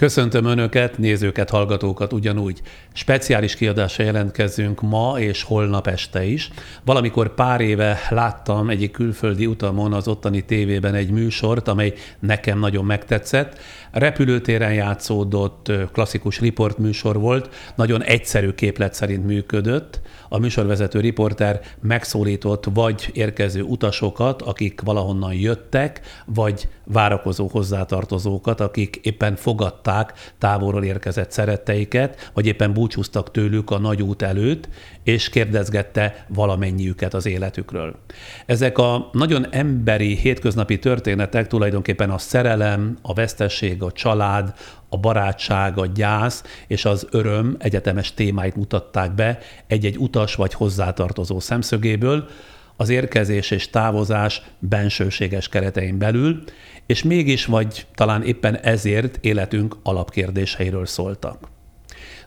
Köszöntöm Önöket, nézőket, hallgatókat ugyanúgy. Speciális kiadásra jelentkezünk ma és holnap este is. Valamikor pár éve láttam egyik külföldi utamon az ottani tévében egy műsort, amely nekem nagyon megtetszett. Repülőtéren játszódott, klasszikus riportműsor volt, nagyon egyszerű képlet szerint működött. A műsorvezető riporter megszólított vagy érkező utasokat, akik valahonnan jöttek, vagy várakozó hozzátartozókat, akik éppen fogadták távolról érkezett szeretteiket, vagy éppen búcsúztak tőlük a nagy út előtt, és kérdezgette valamennyiüket az életükről. Ezek a nagyon emberi, hétköznapi történetek tulajdonképpen a szerelem, a vesztesség, a család, a barátság, a gyász és az öröm egyetemes témáit mutatták be egy-egy utas vagy hozzátartozó szemszögéből, az érkezés és távozás bensőséges keretein belül, és mégis vagy talán éppen ezért életünk alapkérdéseiről szóltak.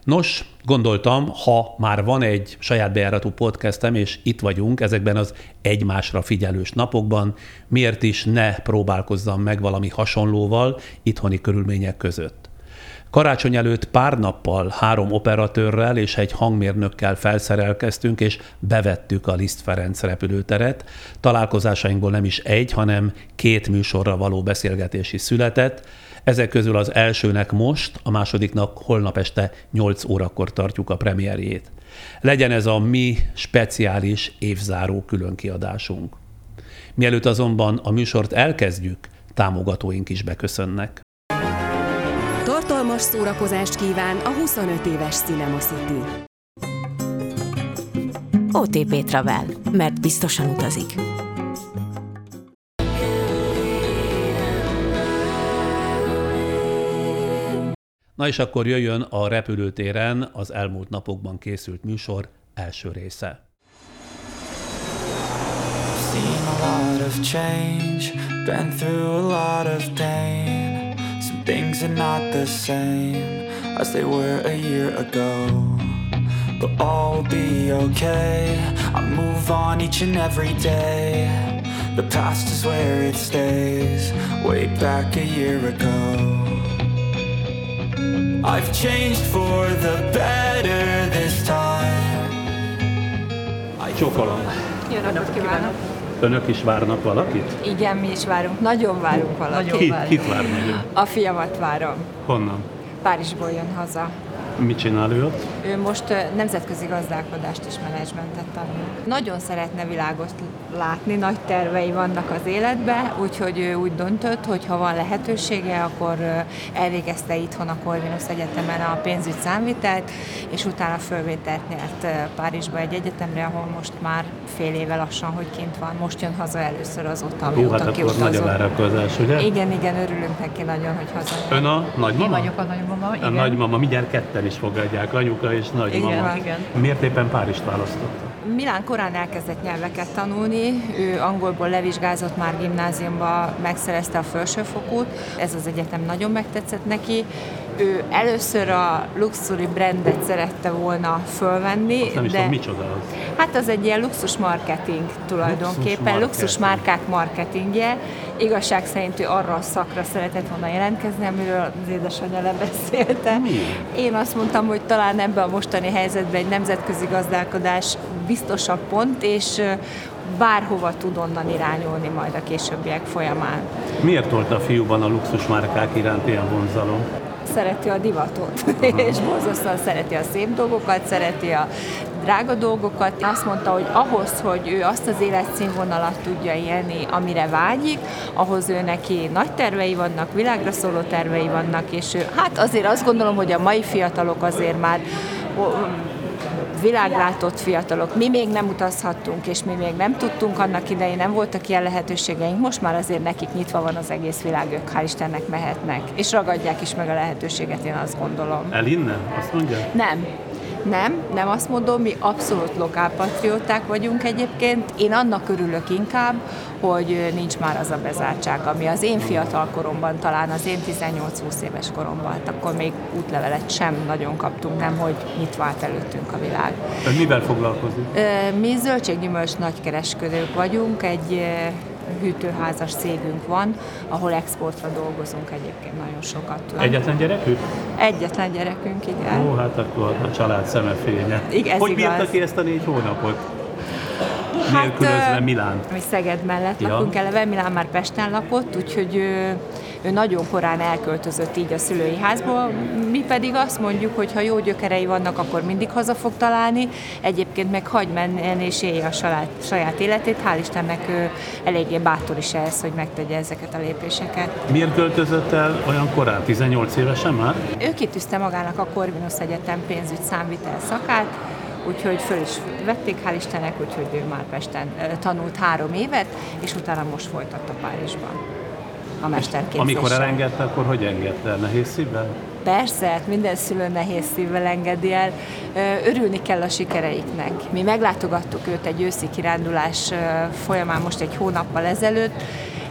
Nos, gondoltam, ha már van egy saját bejáratú podcastem, és itt vagyunk ezekben az egymásra figyelős napokban, miért is ne próbálkozzam meg valami hasonlóval itthoni körülmények között. Karácsony előtt pár nappal három operatőrrel és egy hangmérnökkel felszerelkeztünk, és bevettük a Liszt Ferenc repülőteret. Találkozásainkból nem is egy, hanem két műsorra való beszélgetési született. Ezek közül az elsőnek most, a másodiknak holnap este 8 órakor tartjuk a premierjét. Legyen ez a mi speciális évzáró különkiadásunk. Mielőtt azonban a műsort elkezdjük, támogatóink is beköszönnek. Tartalmas szórakozást kíván a 25 éves Cinema City. OTP Travel, mert biztosan utazik. Na és akkor jöjjön a repülőtéren az elmúlt napokban készült műsor első része. Seen a lot of change, been through a lot of pain. Some things are not the same as they were a year ago. But all will be okay. I move on each and every day. The past is where it stays, way back a year ago. I've changed for the better this time. Csókolom. Jó napot kívánok! Önök is várnak valakit? Igen, mi is várunk. Nagyon várunk valakit. Nagyon Ki, Kit vár még? A fiamat várom. Honnan? Párizsból jön haza. Mit csinál ő ott? Ő most nemzetközi gazdálkodást és menedzsmentet tanul. Nagyon szeretne világot látni, nagy tervei vannak az életbe, úgyhogy ő úgy döntött, hogy ha van lehetősége, akkor elvégezte itthon a Corvinus Egyetemen a pénzügy számvitelt, és utána fölvételt nyert Párizsba egy egyetemre, ahol most már fél éve lassan, hogy kint van. Most jön haza először azóta, Hú, hát akkor nagy a várakozás, ugye? Igen, igen, örülünk neki nagyon, hogy haza. Ön a nagymama? Én vagyok a nagymama, igen. A nagymama, mindjárt ketten is fogadják, anyuka és nagymama. Igen, igen. Miért éppen Párizst választotta? Milán korán elkezdett nyelveket tanulni, ő angolból levizsgázott már gimnáziumba, megszerezte a felsőfokút, ez az egyetem nagyon megtetszett neki, ő először a luxury brandet szerette volna fölvenni. Azt nem is de tudom, micsoda az. Hát az egy ilyen luxus marketing tulajdonképpen, luxus, luxus márkák marketingje. Igazság szerint ő arra a szakra szeretett volna jelentkezni, amiről az édesanyja lebeszélte. Miért? Én azt mondtam, hogy talán ebben a mostani helyzetben egy nemzetközi gazdálkodás biztosabb pont, és bárhova tud onnan irányulni majd a későbbiek folyamán. Miért volt a fiúban a luxusmárkák iránt ilyen vonzalom? Szereti a divatot, és borzasztóan szereti a szép dolgokat, szereti a drága dolgokat. Azt mondta, hogy ahhoz, hogy ő azt az életszínvonalat tudja élni, amire vágyik, ahhoz ő neki nagy tervei vannak, világra szóló tervei vannak, és ő, hát azért azt gondolom, hogy a mai fiatalok azért már világlátott fiatalok. Mi még nem utazhattunk, és mi még nem tudtunk annak idején, nem voltak ilyen lehetőségeink. Most már azért nekik nyitva van az egész világ, ők hál' Istennek mehetnek. És ragadják is meg a lehetőséget, én azt gondolom. El innen? Azt mondja? Nem. Nem, nem azt mondom, mi abszolút lokálpatrióták vagyunk egyébként. Én annak örülök inkább, hogy nincs már az a bezártság, ami az én fiatal koromban, talán az én 18-20 éves koromban, akkor még útlevelet sem nagyon kaptunk, nem, hogy nyitva állt előttünk a világ. Ön mivel foglalkozik? Mi zöldséggyümölcs nagykereskedők vagyunk, egy hűtőházas cégünk van, ahol exportra dolgozunk egyébként nagyon sokat. Egyetlen gyerekük? Egyetlen gyerekünk, igen. Ó, hát akkor a család szemefénye. Igen, ez Hogy igaz. bírta ki ezt a négy hónapot? Hát, Nélkülözve Milán. Mi Szeged mellett Ja. lakunk eleve, Milán már Pesten lakott, úgyhogy ő, nagyon korán elköltözött így a szülői házból. Mi pedig azt mondjuk, hogy ha jó gyökerei vannak, akkor mindig haza fog találni, egyébként meg hagy menni és élje a saját, saját életét. Hál' Istennek ő eléggé bátor is ehhez, hogy megtegye ezeket a lépéseket. Miért költözött el olyan korán? 18 évesen már? Ő kitűzte magának a Corvinus Egyetem pénzügy számvitel szakát, úgyhogy föl is vették, hál' Istennek, úgyhogy ő már Pesten tanult három évet, és utána most folytatta Párizsban a mesterképzéssel. Amikor elengedte, akkor hogy engedte el? Nehéz szívvel? Persze, hát minden szülő nehéz szívvel engedi el. Örülni kell a sikereiknek. Mi meglátogattuk őt egy őszi kirándulás folyamán most egy hónappal ezelőtt,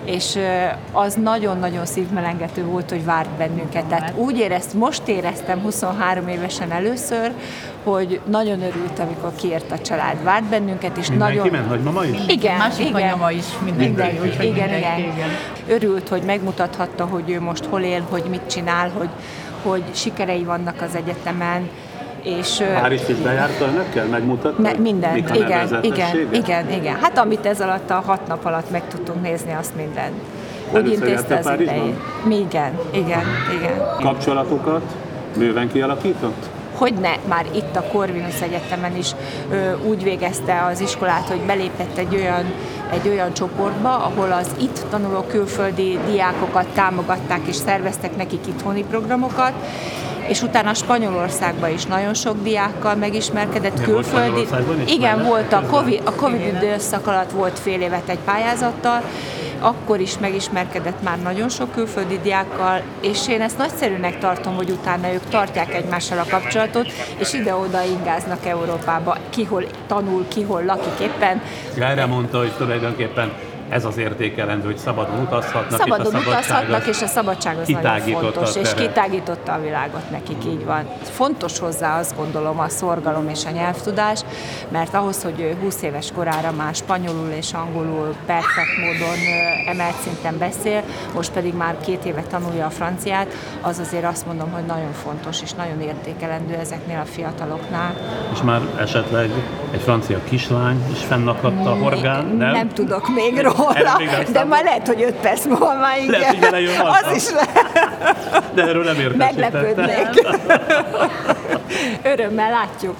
és az nagyon-nagyon szívmelengető volt, hogy várt bennünket. Tehát úgy érezt, most éreztem 23 évesen először, hogy nagyon örült, amikor kiért a család. Várt bennünket, és Mindenki nagyon... ment, nagymama is? Igen, Másik igen. anyama is, mindenki, Mindenki, úgyhogy igen, mindenki, igen. igen. Örült, hogy megmutathatta, hogy ő most hol él, hogy mit csinál, hogy, hogy sikerei vannak az egyetemen, és Párizs is bejárta önökkel? Megmutatta? ne, minden, Mik igen, igen, igen, igen. Hát amit ez alatt a hat nap alatt meg tudtunk nézni, azt minden. Úgy intézte az idejét. Igen, igen, igen. Kapcsolatokat bőven kialakított? hogy ne, már itt a Corvinus Egyetemen is ö, úgy végezte az iskolát, hogy belépett egy olyan, egy olyan csoportba, ahol az itt tanuló külföldi diákokat támogatták és szerveztek nekik itthoni programokat, és utána Spanyolországban is nagyon sok diákkal megismerkedett volt külföldi. Igen, volt a? Covid, a Covid időszak alatt volt fél évet egy pályázattal, akkor is megismerkedett már nagyon sok külföldi diákkal, és én ezt nagyszerűnek tartom, hogy utána ők tartják egymással a kapcsolatot, és ide-oda ingáznak Európába, ki hol tanul, ki hol lakik éppen. Erre mondta, hogy tulajdonképpen ez az értékelendő, hogy szabadon utazhatnak, Szabadon és utazhatnak, az és a szabadság az nagyon fontos, és kitágította a világot nekik, így van. Fontos hozzá azt gondolom a szorgalom és a nyelvtudás, mert ahhoz, hogy ő 20 éves korára már spanyolul és angolul perfekt módon emelt szinten beszél, most pedig már két éve tanulja a franciát, az azért azt mondom, hogy nagyon fontos és nagyon értékelendő ezeknél a fiataloknál. És már esetleg egy francia kislány is fennakadt a horgán, nem? nem tudok még róla, Nem de már lehet, hogy 5 perc múlva már igen. Lehet, hogy belejön. Az is lehet. De erről nem értesítettem. Meglepődnék. Örömmel látjuk.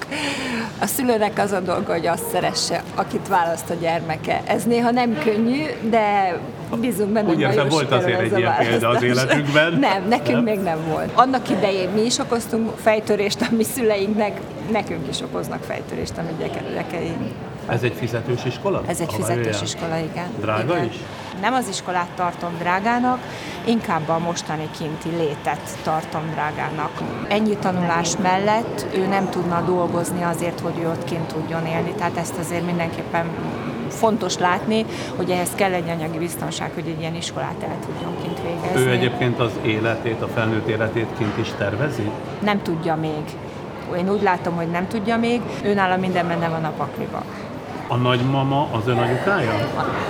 A szülőnek az a dolga, hogy azt szeresse, akit választ a gyermeke. Ez néha nem könnyű, de bízunk benne, Úgy érzem, volt azért egy ilyen példa az életünkben. Nem, nekünk Nem? még nem volt. Annak idején mi is okoztunk fejtörést a mi szüleinknek, nekünk is okoznak fejtörést a mi gyerekeink. Ez egy fizetős iskola? Ez egy fizetős iskola, igen. Drága igen. is? Nem az iskolát tartom drágának, inkább a mostani kinti létet tartom drágának. Ennyi tanulás mellett ő nem tudna dolgozni azért, hogy ő ott kint tudjon élni, tehát ezt azért mindenképpen fontos látni, hogy ehhez kell egy anyagi biztonság, hogy egy ilyen iskolát el tudjon kint végezni. Ő egyébként az életét, a felnőtt életét kint is tervezi? Nem tudja még. Én úgy látom, hogy nem tudja még. Őnála minden benne van a pakliba. A nagymama az ön anyukája?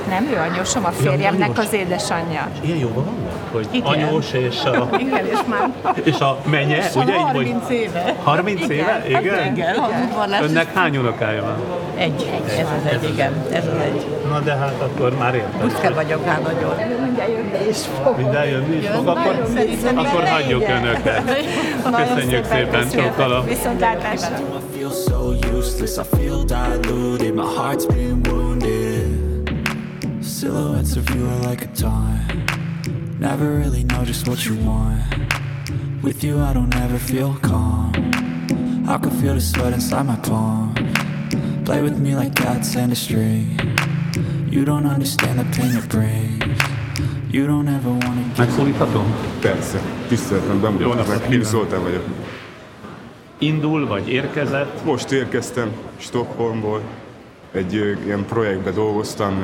Nem ő anyósom, a férjemnek az édesanyja. Ilyen jóban vannak? Hogy Igen. anyós és a, Igen, és már és a menye, ugye így, hogy 30 éve. 30 éve? Igen? Igen, udvarlás. Önnek hány unokája van? Egy. Ez az egy, igen. Ez az egy. Na de hát akkor már értem. Büszke vagyok rá nagyon. Mindjárt jönni is fog. Minden jönni is fog, akkor, akkor hagyjuk önöket. Köszönjük szépen, csókolom. Viszontlátásra. I feel useless, I feel diluted, my heart's been wounded. Silhouettes of you are like a taunt. Never really know just what you want. With you, I don't ever feel calm. I can feel the sweat inside my palm. Play with me like cats and a string. You don't understand the pain it brings. You don't ever wanna give Megszólíthatom? Persze, tiszteltem, bemutatok napot meg, kívánok. Kim Zoltán vagyok. Indul vagy érkezett? Most érkeztem Stockholmból, egy ilyen projektbe dolgoztam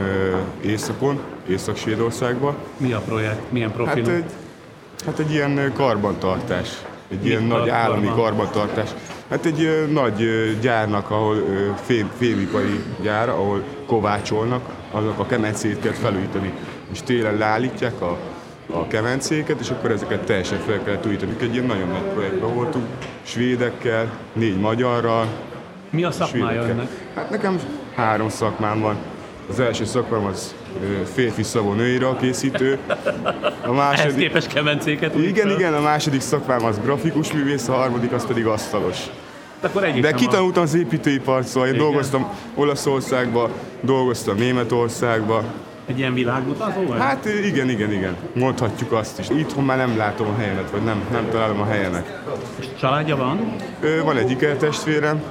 északon, Észak-Svédországban. Mi a projekt? Milyen Hát profilú? egy, hát egy ilyen karbantartás, egy ilyen tart nagy állami karban? karbantartás. Hát egy ö, nagy ö, gyárnak, ahol ö, fém, fémipari gyár, ahol kovácsolnak, azok a kemencét kell felújítani. És télen leállítják a, a kemencéket, és akkor ezeket teljesen fel kell újítani. Egy ilyen nagyon nagy projektben voltunk, svédekkel, négy magyarral, Mi a szakmája svédekkel. önnek? Hát nekem három szakmám van. Az első szakmám az férfi szabó nőira készítő. A Ehhez második... képes kemencéket Igen, igen, a második szakmám az grafikus művész, a harmadik az pedig asztalos. Akkor egyik De kitanultam az építőipart, szóval én Igen. dolgoztam Olaszországba, dolgoztam Németországba. Egy ilyen világutazó vagy? Hát igen, igen, igen, mondhatjuk azt is. Itthon már nem látom a helyemet, vagy nem, nem találom a helyemet. És családja van? Ö, Van egy ikertestvérem,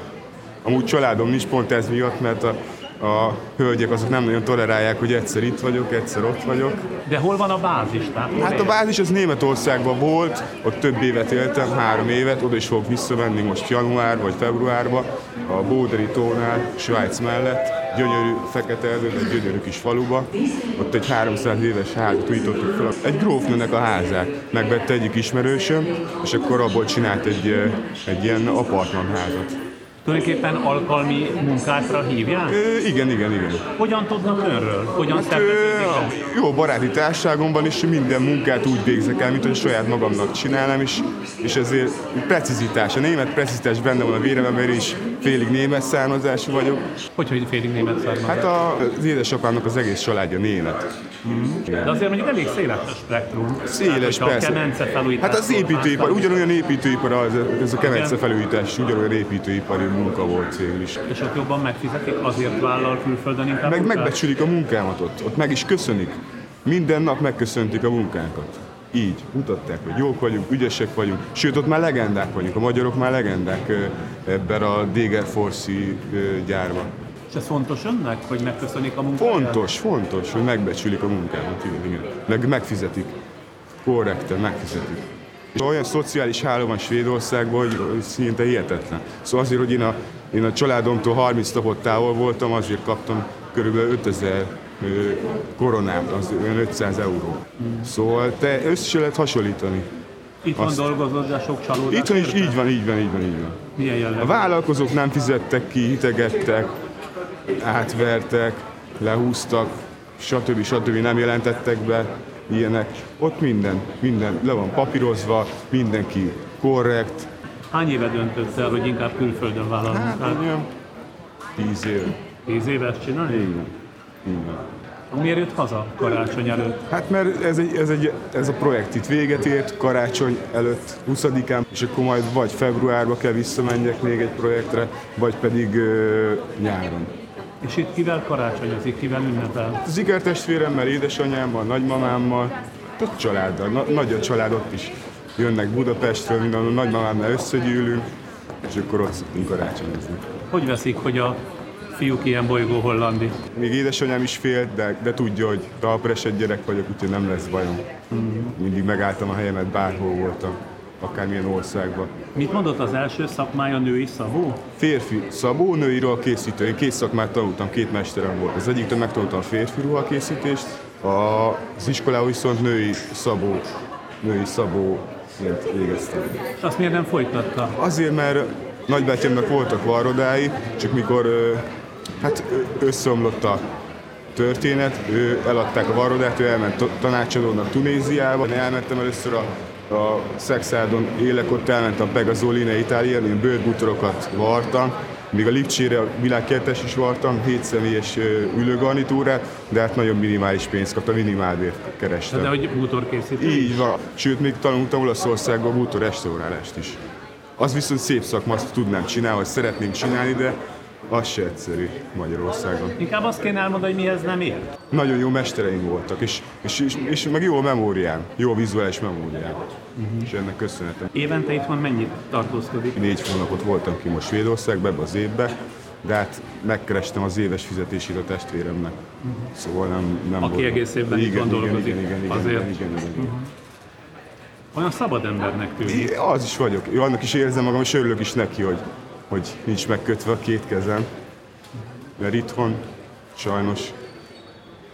amúgy családom nincs pont ez miatt, mert a, a hölgyek azok nem nagyon tolerálják, hogy egyszer itt vagyok, egyszer ott vagyok. De hol van a bázis? Tehát Hát a bázis az Németországban volt, ott több évet éltem, három évet, oda is fogok visszamenni most január vagy februárba, a Bóderi tónál, Svájc mellett, gyönyörű fekete erdő, egy gyönyörű kis faluba. Ott egy 300 éves házat újítottuk fel. Egy grófnőnek a házát megvette egyik ismerősöm, és akkor abból csinált egy, eh, egy ilyen apartmanházat. Tulajdonképpen alkalmi munkákra hívják? Ö, igen, igen, igen. Hogyan tudnak önről? Hogyan Hát, ö, jó baráti társaságomban is minden munkát úgy végzek el, mint hogy saját magamnak csinálnám, és, és ezért precizitás, a német precizitás benne van a véremben, is félig német származású vagyok. Hogy, hogy félig német származás? Hát a, az édesapámnak az egész családja német. De azért mondjuk elég széles a spektrum. Széles, hogyha persze. A kemence felújítás. Hát az építőipar, ugyanolyan építőipar, az, ez a kemence felújítás, ugyanolyan építőipari munka volt végül is. És ott jobban megfizetik, azért vállal külföldön inkább Meg megbecsülik a munkámat ott, ott meg is köszönik. Minden nap megköszöntik a munkánkat. Így, mutatták, hogy jók vagyunk, ügyesek vagyunk, sőt ott már legendák vagyunk, a magyarok már legendák ebben a Deger Forszi ö, gyárban. És ez fontos önnek, hogy megköszönik a munkáját? Fontos, fontos, hogy megbecsülik a munkámat, igen, igen. Meg megfizetik. Korrekten megfizetik. És olyan szociális háló van Svédországban, hogy szinte hihetetlen. Szóval azért, hogy én a, én a családomtól 30 napot távol voltam, azért kaptam körülbelül 5000 ö, koronát, az olyan 500 euró. Szóval te össze lehet hasonlítani. Itt van dolgozod, de sok csalódás. Itthon is így van, így van, így van, így van. Milyen jellegű? A vállalkozók nem fizettek ki, hitegettek, átvertek, lehúztak, stb. stb. nem jelentettek be ilyenek. Ott minden, minden le van papírozva, mindenki korrekt. Hány éve döntött el, hogy inkább külföldön vállal Hát olyan tíz év. Tíz éves csinálni? Így van. Miért jött haza karácsony előtt? Hát mert ez, egy, ez, egy, ez a projekt itt véget ért, karácsony előtt 20-án, és akkor majd vagy februárba kell visszamenjek még egy projektre, vagy pedig ö, nyáron. És itt kivel karácsonyozik, kivel ünnepel? Az ikertestvéremmel, édesanyámmal, nagymamámmal, a családdal, na, nagy a család ott is. Jönnek Budapestről, minden a nagymamámmal összegyűlünk, és akkor ott szoktunk karácsonyozni. Hogy veszik, hogy a fiúk ilyen bolygó hollandi? Még édesanyám is félt, de, de tudja, hogy talpresett gyerek vagyok, úgyhogy nem lesz bajom. Mindig megálltam a helyemet, bárhol voltam, akármilyen országban. Mit mondott az első szakmája női szabó? Férfi szabó, női ruhakészítő. Én két szakmát tanultam, két mesterem volt. Az egyiktől megtanultam a férfi ruhakészítést, az iskolában viszont női szabó, női szabó végeztem. És azt miért nem folytatta? Azért, mert nagybátyámnak voltak varrodái, csak mikor hát összeomlott a történet, ő eladták a varrodát, ő elment tanácsadónak Tunéziába. Én elmentem először a, a Szexádon élek, ott elmentem a Pegazoline Itálián, én bőrbútorokat vartam, még a Lipcsére a világkertes is vartam, 7 személyes ülőgarnitúrát, de hát nagyon minimális pénzt kaptam, minimálbért kerestem. De hogy bútorkészítő? Így van. Sőt, még tanultam Olaszországban bútor restaurálást is. Az viszont szép szakma, azt tudnám csinálni, vagy szeretném csinálni, de az se egyszerű Magyarországon. Inkább azt kéne elmondani, hogy mihez nem ért. Nagyon jó mestereim voltak, és, és, és, és meg jó a memóriám, jó a vizuális memóriám. Uh-huh. És ennek köszönhetem. Évente itthon mennyit tartózkodik? Négy hónapot voltam ki most Svédországban, ebbe az évbe, de hát megkerestem az éves fizetését a testvéremnek. Szóval nem, nem Aki volt- egész évben itt igen, van igen. Igen, igen, igen, Azért. igen, igen, igen, igen. Olyan szabad embernek tűnik. Az is vagyok. Én annak is érzem magam, és örülök is neki, hogy, hogy nincs megkötve a két kezem. Mert itthon sajnos,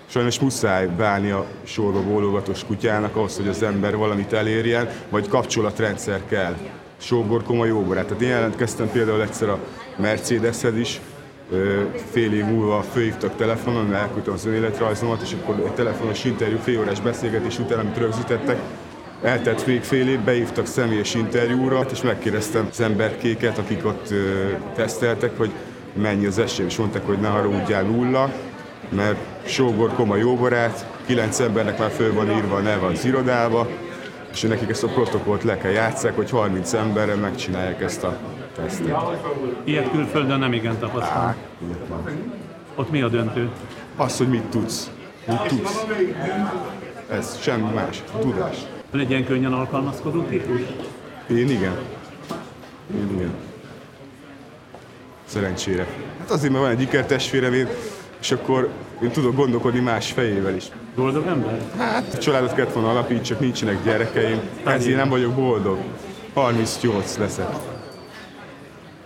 sajnos muszáj beállni a sorba bólogatós kutyának ahhoz, hogy az ember valamit elérjen, vagy kapcsolatrendszer kell. Sógor komoly jó barát. Tehát én jelentkeztem például egyszer a Mercedeshez is, fél év múlva fölhívtak telefonon, elküldtem az önéletrajzomat, és akkor egy telefonos interjú, fél órás beszélgetés után, amit rögzítettek, Eltelt még fél év, beívtak személyes interjúra, és megkérdeztem az emberkéket, akik ott ö, teszteltek, hogy mennyi az esély, és mondták, hogy ne haragudjál nulla, mert Sógor Koma jó barát, kilenc embernek már föl van írva a neve az irodába, és nekik ezt a protokollt le kell játszák, hogy 30 emberre megcsinálják ezt a tesztet. Ilyet külföldön nem igen tapasztal. Ott mi a döntő? Az, hogy mit tudsz. Mit tudsz. Ez semmi más. Tudás. Legyen könnyen alkalmazkodó típus? Én igen. Én igen. Szerencsére. Hát azért, mert van egy ikertestvérem én, és akkor én tudok gondolkodni más fejével is. Boldog ember? Hát, családot kellett volna alapítsak, nincsenek gyerekeim, ezért nem vagyok boldog. 38 leszek.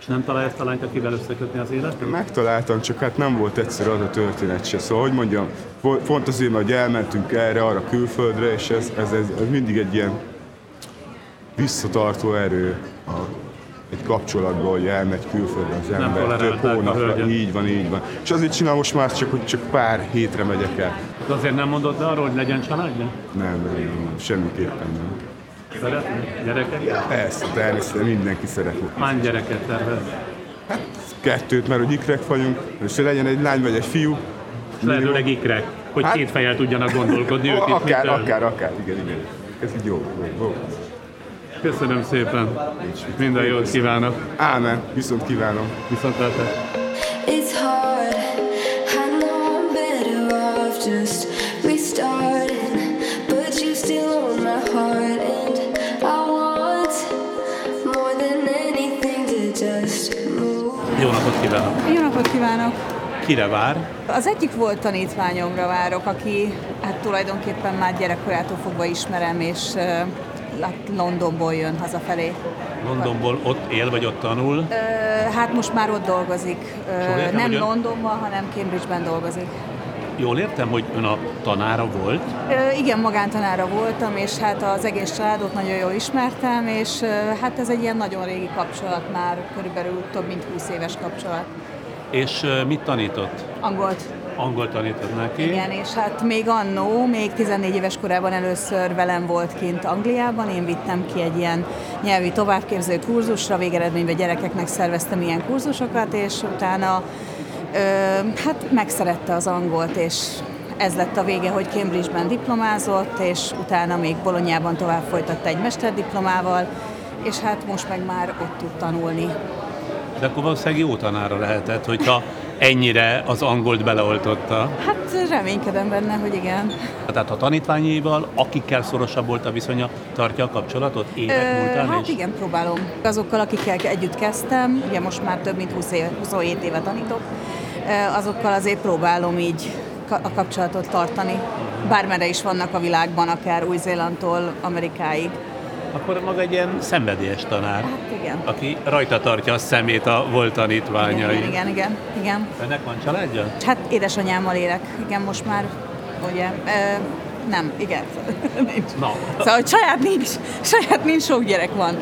Nem a lányt, akivel összekötni az életet? Megtaláltam, csak hát nem volt egyszerű az a történet se. Szóval, hogy mondjam, pont azért, mert elmentünk erre, arra külföldre, és ez, ez, ez, ez mindig egy ilyen visszatartó erő a, egy kapcsolatban, hogy elmegy külföldre az ember, több hónapra, így van, így van. És azért csinálom most már csak, hogy csak pár hétre megyek el. De azért nem mondod arról, hogy legyen családja? Nem, nem, nem, nem semmiképpen nem. Szeretné? Gyerekek? Persze, természetesen mindenki szeretne. Hány gyereket tervez? Kettőt, mert hogy ikrek vagyunk, és legyen egy lány vagy egy fiú. Lehetőleg ikrek, hogy Hát- két fejjel tudjanak gondolkodni ők itt Akár, mitől. akár, akár, igen, igen. Ez így jó, jó, jó. Köszönöm szépen. Minden jót kívánok. Ámen, viszont kívánom. Viszontlátás. It's hard. I know I'm better off just restarting, but you still own my heart, napot kívánok. Jó napot kívánok! Kire vár? Az egyik volt tanítványomra várok, aki hát tulajdonképpen már gyerekkorától fogva ismerem, és uh, Londonból jön hazafelé. Londonból ott él, vagy ott tanul. Hát most már ott dolgozik. Értem, nem Londonban, hanem Cambridgeben dolgozik. Jól értem, hogy ön a tanára volt. Igen, magántanára voltam, és hát az egész családot nagyon jól ismertem, és hát ez egy ilyen nagyon régi kapcsolat már, körülbelül több mint 20 éves kapcsolat. És mit tanított? Angolt. Angol tanított neki. Igen, és hát még annó, még 14 éves korában először velem volt kint Angliában, én vittem ki egy ilyen nyelvi továbbképző kurzusra, végeredményben gyerekeknek szerveztem ilyen kurzusokat, és utána ö, hát megszerette az angolt, és ez lett a vége, hogy Cambridge-ben diplomázott, és utána még Bolonyában tovább folytatta egy mesterdiplomával, és hát most meg már ott tud tanulni. De akkor valószínűleg jó tanára lehetett, hogyha ennyire az angolt beleoltotta. Hát reménykedem benne, hogy igen. Tehát a tanítványaival, akikkel szorosabb volt a viszonya, tartja a kapcsolatot évek Ö, múltán hát is? igen, próbálom. Azokkal, akikkel együtt kezdtem, ugye most már több mint 20 éve, 27 éve tanítok, azokkal azért próbálom így a kapcsolatot tartani. Bármerre is vannak a világban, akár Új-Zélandtól Amerikáig. Akkor maga egy ilyen szenvedélyes tanár, Hát igen. aki rajta tartja a szemét a volt tanítványai. Igen, igen, igen, igen. Önnek van családja? Hát édesanyámmal élek, igen, most már, ugye, ö, nem, igen, nincs. Na, Szóval, saját nincs, saját nincs, sok gyerek van.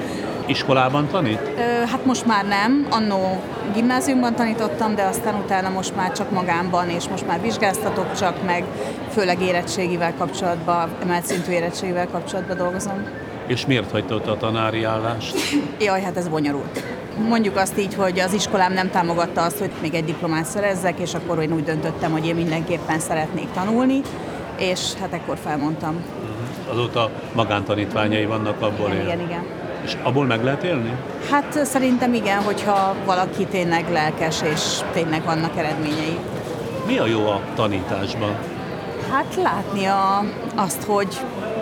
Iskolában tanít? Ö, Hát most már nem, annó gimnáziumban tanítottam, de aztán utána most már csak magámban, és most már vizsgáztatok csak, meg főleg érettségivel kapcsolatban, emelt szintű érettségivel kapcsolatban dolgozom. És miért hagyta ott a tanári állást? Jaj, hát ez bonyolult. Mondjuk azt így, hogy az iskolám nem támogatta azt, hogy még egy diplomát szerezzek, és akkor én úgy döntöttem, hogy én mindenképpen szeretnék tanulni, és hát ekkor felmondtam. Azóta magántanítványai vannak, abból Igen, él. igen, igen. És abból meg lehet élni? Hát szerintem igen, hogyha valaki tényleg lelkes, és tényleg vannak eredményei. Mi a jó a tanításban? Hát látni a, azt, hogy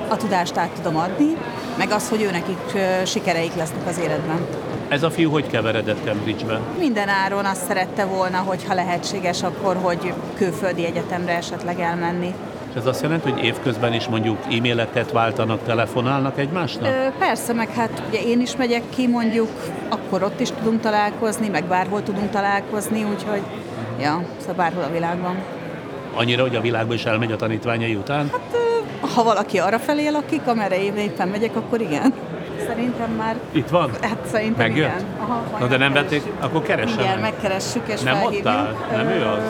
a tudást át tudom adni, meg az, hogy őnekik sikereik lesznek az életben. Ez a fiú hogy keveredett Cambridge-be? Minden áron azt szerette volna, hogy ha lehetséges, akkor hogy külföldi egyetemre esetleg elmenni. És ez azt jelenti, hogy évközben is mondjuk e-maileket váltanak, telefonálnak egymásnak? Ö, persze, meg hát ugye én is megyek ki mondjuk, akkor ott is tudunk találkozni, meg bárhol tudunk találkozni, úgyhogy ja, szóval bárhol a világban. Annyira, hogy a világba is elmegy a tanítványai után? Ha valaki arra felé lakik, amerre én éppen megyek, akkor igen. Szerintem már, Itt van? hát szerintem Megjött? igen. Aha, Na de nem vették, akkor Mindjárt meg. megkeressük és Nem felhívjuk. Nem ő az?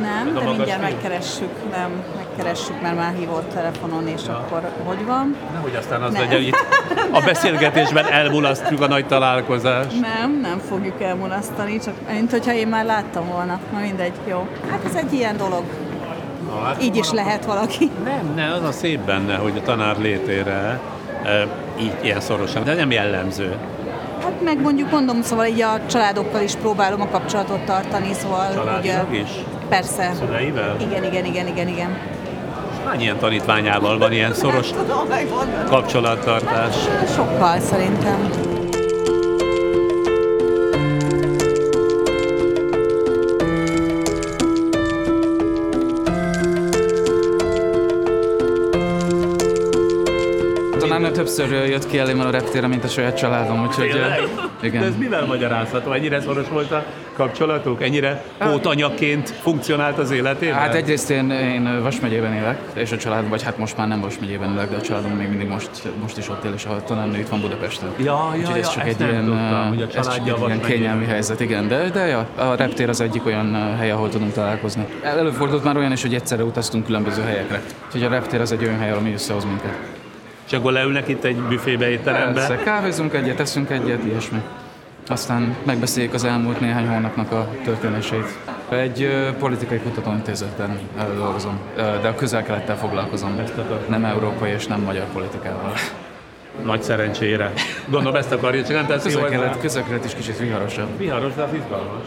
Nem, de mindjárt megkeressük, nem, megkeressük, mert már hívott telefonon, és akkor hogy van? Nehogy aztán az Nem. legyen, itt a beszélgetésben elmulasztjuk a nagy találkozást. Nem, nem fogjuk elmulasztani, csak mint hogyha én már láttam volna. Na mindegy, jó. Hát ez egy ilyen dolog. Na, hát Így is lehet valaki. Nem, nem, az a szép benne, hogy a tanár létére e, így ilyen szorosan, de nem jellemző. Hát meg mondjuk mondom, szóval így a családokkal is próbálom a kapcsolatot tartani, szóval Családilag ugye, is? Persze. Szüleivel? Igen, igen, igen, igen, igen. Hány ilyen tanítványával van ilyen szoros kapcsolattartás? Sokkal szerintem. Tanárnő többször jött ki elém a reptére, mint a saját családom, úgyhogy... Tényleg? Igen. De ez mivel magyarázható? Ennyire szoros volt a kapcsolatuk? Ennyire pótanyaként funkcionált az életében? Hát egyrészt én, én Vas megyében élek, és a család, vagy hát most már nem Vas megyében élek, de a családom még mindig most, most is ott él, és a tanárnő itt van Budapesten. Ja, ja, Úgyhogy ez ja, csak ezt egy ilyen, tudtam, ö, hogy a ez csak egy ilyen kényelmi helyzet, igen, de, de ja, a reptér az egyik olyan ö, hely, ahol tudunk találkozni. El- Előfordult már olyan is, hogy egyszerre utaztunk különböző helyekre. Úgyhogy a reptér az egy olyan hely, ami összehoz minket. És akkor leülnek itt egy büfébe, étterembe? Persze, kávézunk egyet, teszünk egyet, ilyesmi. Aztán megbeszéljük az elmúlt néhány hónapnak a történéseit. Egy ö, politikai kutatóintézetben ö, dolgozom, ö, de a közel-kelettel foglalkozom. Nem európai és nem magyar politikával. Nagy szerencsére. Gondolom ezt akarja, teszi jó Közel-kelet, közel-kelet is kicsit viharosabb. Viharos, de az izgalmas.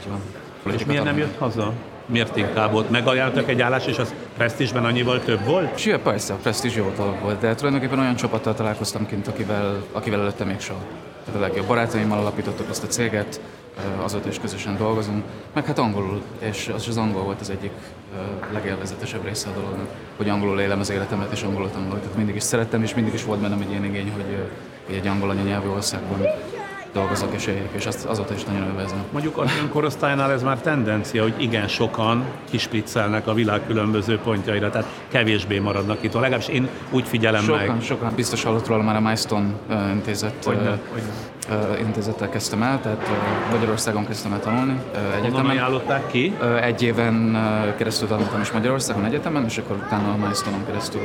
Így van. És Politika miért nem tanulmány. jött haza? Miért inkább ott? Megajánlottak egy állást, és az presztízsben annyival több volt? Sia, persze, a Prestige jó dolog volt, de tulajdonképpen olyan csapattal találkoztam kint, akivel, akivel előtte még soha. Tehát a legjobb barátaimmal alapítottuk ezt a céget, azóta is közösen dolgozunk, meg hát angolul, és az, az angol volt az egyik legélvezetesebb része a dolognak, hogy angolul élem az életemet, és angolul tanulok. Tehát mindig is szerettem, és mindig is volt bennem egy ilyen igény, hogy egy angol anyanyelvű országban dolgozok és éljek, és azt azóta is nagyon élvezem. Mondjuk az ön korosztálynál ez már tendencia, hogy igen sokan kispiccelnek a világ különböző pontjaira, tehát kevésbé maradnak itt. Legalábbis én úgy figyelem Sokan, meg. sokan. Biztos hallott róla már a Milestone intézet, Hogyne, ö, hogyne. intézettel kezdtem el, tehát Magyarországon kezdtem el tanulni ö, Honnan egyetemen. ajánlották ki? Egy éven keresztül tanultam is Magyarországon egyetemen, és akkor utána a Milestone-on keresztül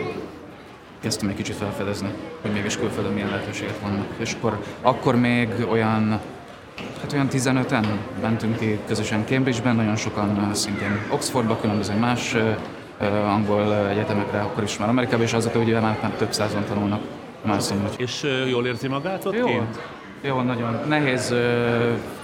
kezdtem egy kicsit felfedezni, hogy mégis külföldön milyen lehetőségek vannak. És akkor, akkor még olyan Hát olyan 15-en mentünk ki közösen Cambridge-ben, nagyon sokan szintén Oxfordba, különböző más angol egyetemekre, akkor is már Amerikában, és azok ugye már, már több százan tanulnak Milestone-on. És jól érzi magát ott Jó, kint? Jó, nagyon nehéz,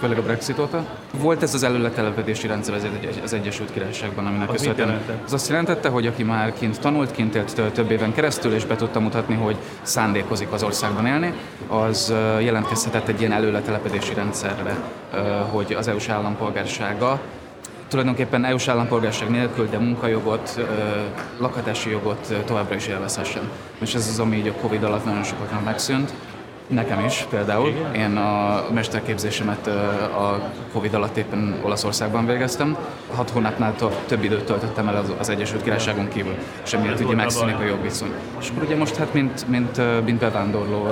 főleg a Brexit óta. Volt ez az előletelepedési rendszer az, egy, az Egyesült Királyságban, aminek Az köszönhetően az azt jelentette, hogy aki már kint tanult, kint élt tö- több éven keresztül, és be tudta mutatni, hogy szándékozik az országban élni, az jelentkezhetett egy ilyen előletelepedési rendszerre, hogy az EU-s állampolgársága tulajdonképpen EU-s állampolgárság nélkül, de munkajogot, lakhatási jogot továbbra is élvezhessen. És ez az, ami így a Covid alatt nagyon sokaknak megszűnt. Nekem is például. Én a mesterképzésemet a Covid alatt éppen Olaszországban végeztem. Hat hónapnál több, időt töltöttem el az, az Egyesült Királyságon kívül, és emiatt ugye megszűnik a baj. jogviszony. És akkor ugye most hát mint, mint, mint bevándorló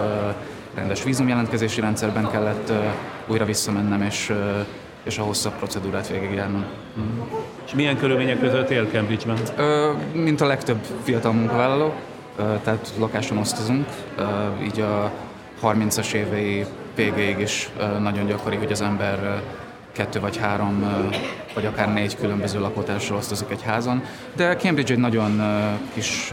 rendes vízumjelentkezési rendszerben kellett újra visszamennem, és, és a hosszabb procedúrát végigjárnom. És milyen körülmények között él Cambridge-ben? Ö, mint a legtöbb fiatal munkavállaló, ö, tehát lakáson osztozunk, ö, így a 30-as évei végéig is nagyon gyakori, hogy az ember kettő vagy három, vagy akár négy különböző lakótársról osztozik egy házon. De Cambridge egy nagyon kis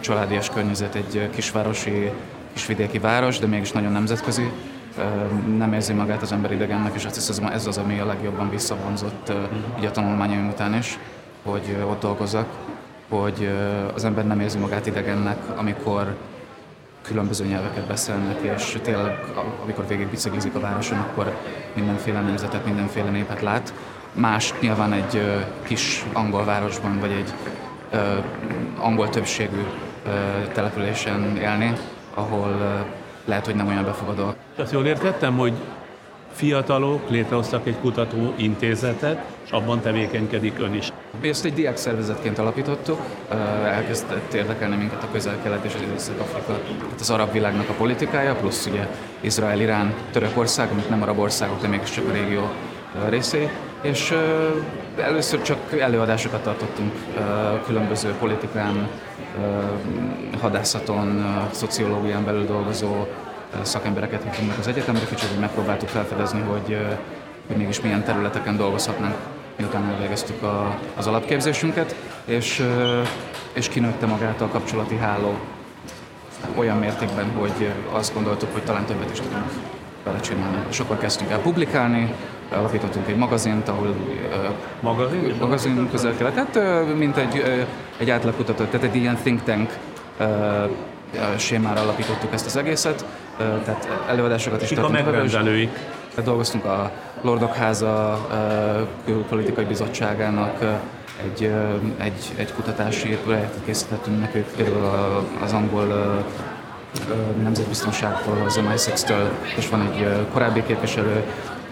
családias környezet, egy kisvárosi, kisvidéki város, de mégis nagyon nemzetközi. Nem érzi magát az ember idegennek, és azt hiszem ez az, ami a legjobban visszavonzott ö, így a tanulmányaim után is, hogy ott dolgozzak, hogy az ember nem érzi magát idegennek, amikor különböző nyelveket beszélnek, és tényleg, amikor végig biciklizik a városon, akkor mindenféle nemzetet, mindenféle népet lát. Más nyilván egy kis angol városban, vagy egy angol többségű településen élni, ahol lehet, hogy nem olyan befogadó. Azt jól értettem, hogy fiatalok létrehoztak egy kutatóintézetet, és abban tevékenykedik ön is. Ezt egy diák szervezetként alapítottuk, elkezdett érdekelni minket a közel-kelet és az Észak-Afrika, hát az arab világnak a politikája, plusz ugye Izrael, Irán, Törökország, amik nem arab országok, de mégiscsak a régió részé, és először csak előadásokat tartottunk különböző politikán, hadászaton, szociológián belül dolgozó szakembereket hívtunk meg az egyetemre, kicsit hogy megpróbáltuk felfedezni, hogy, hogy mégis milyen területeken dolgozhatnánk, miután elvégeztük a, az alapképzésünket, és, és kinőtte magát a kapcsolati háló. Olyan mértékben, hogy azt gondoltuk, hogy talán többet is tudunk vele csinálni. És akkor kezdtünk el publikálni, alapítottunk egy magazint, ahol magazin, magazin közel kelet, uh, mint egy, egy átlagkutató, tehát egy ilyen think tank sémára alapítottuk ezt az egészet, tehát előadásokat is Kik a megrendelőik? Tehát dolgoztunk a Lordok Háza külpolitikai bizottságának, egy, egy, egy kutatási projektet készítettünk nekük, például az angol nemzetbiztonságtól, az MI6-től, és van egy korábbi képviselő,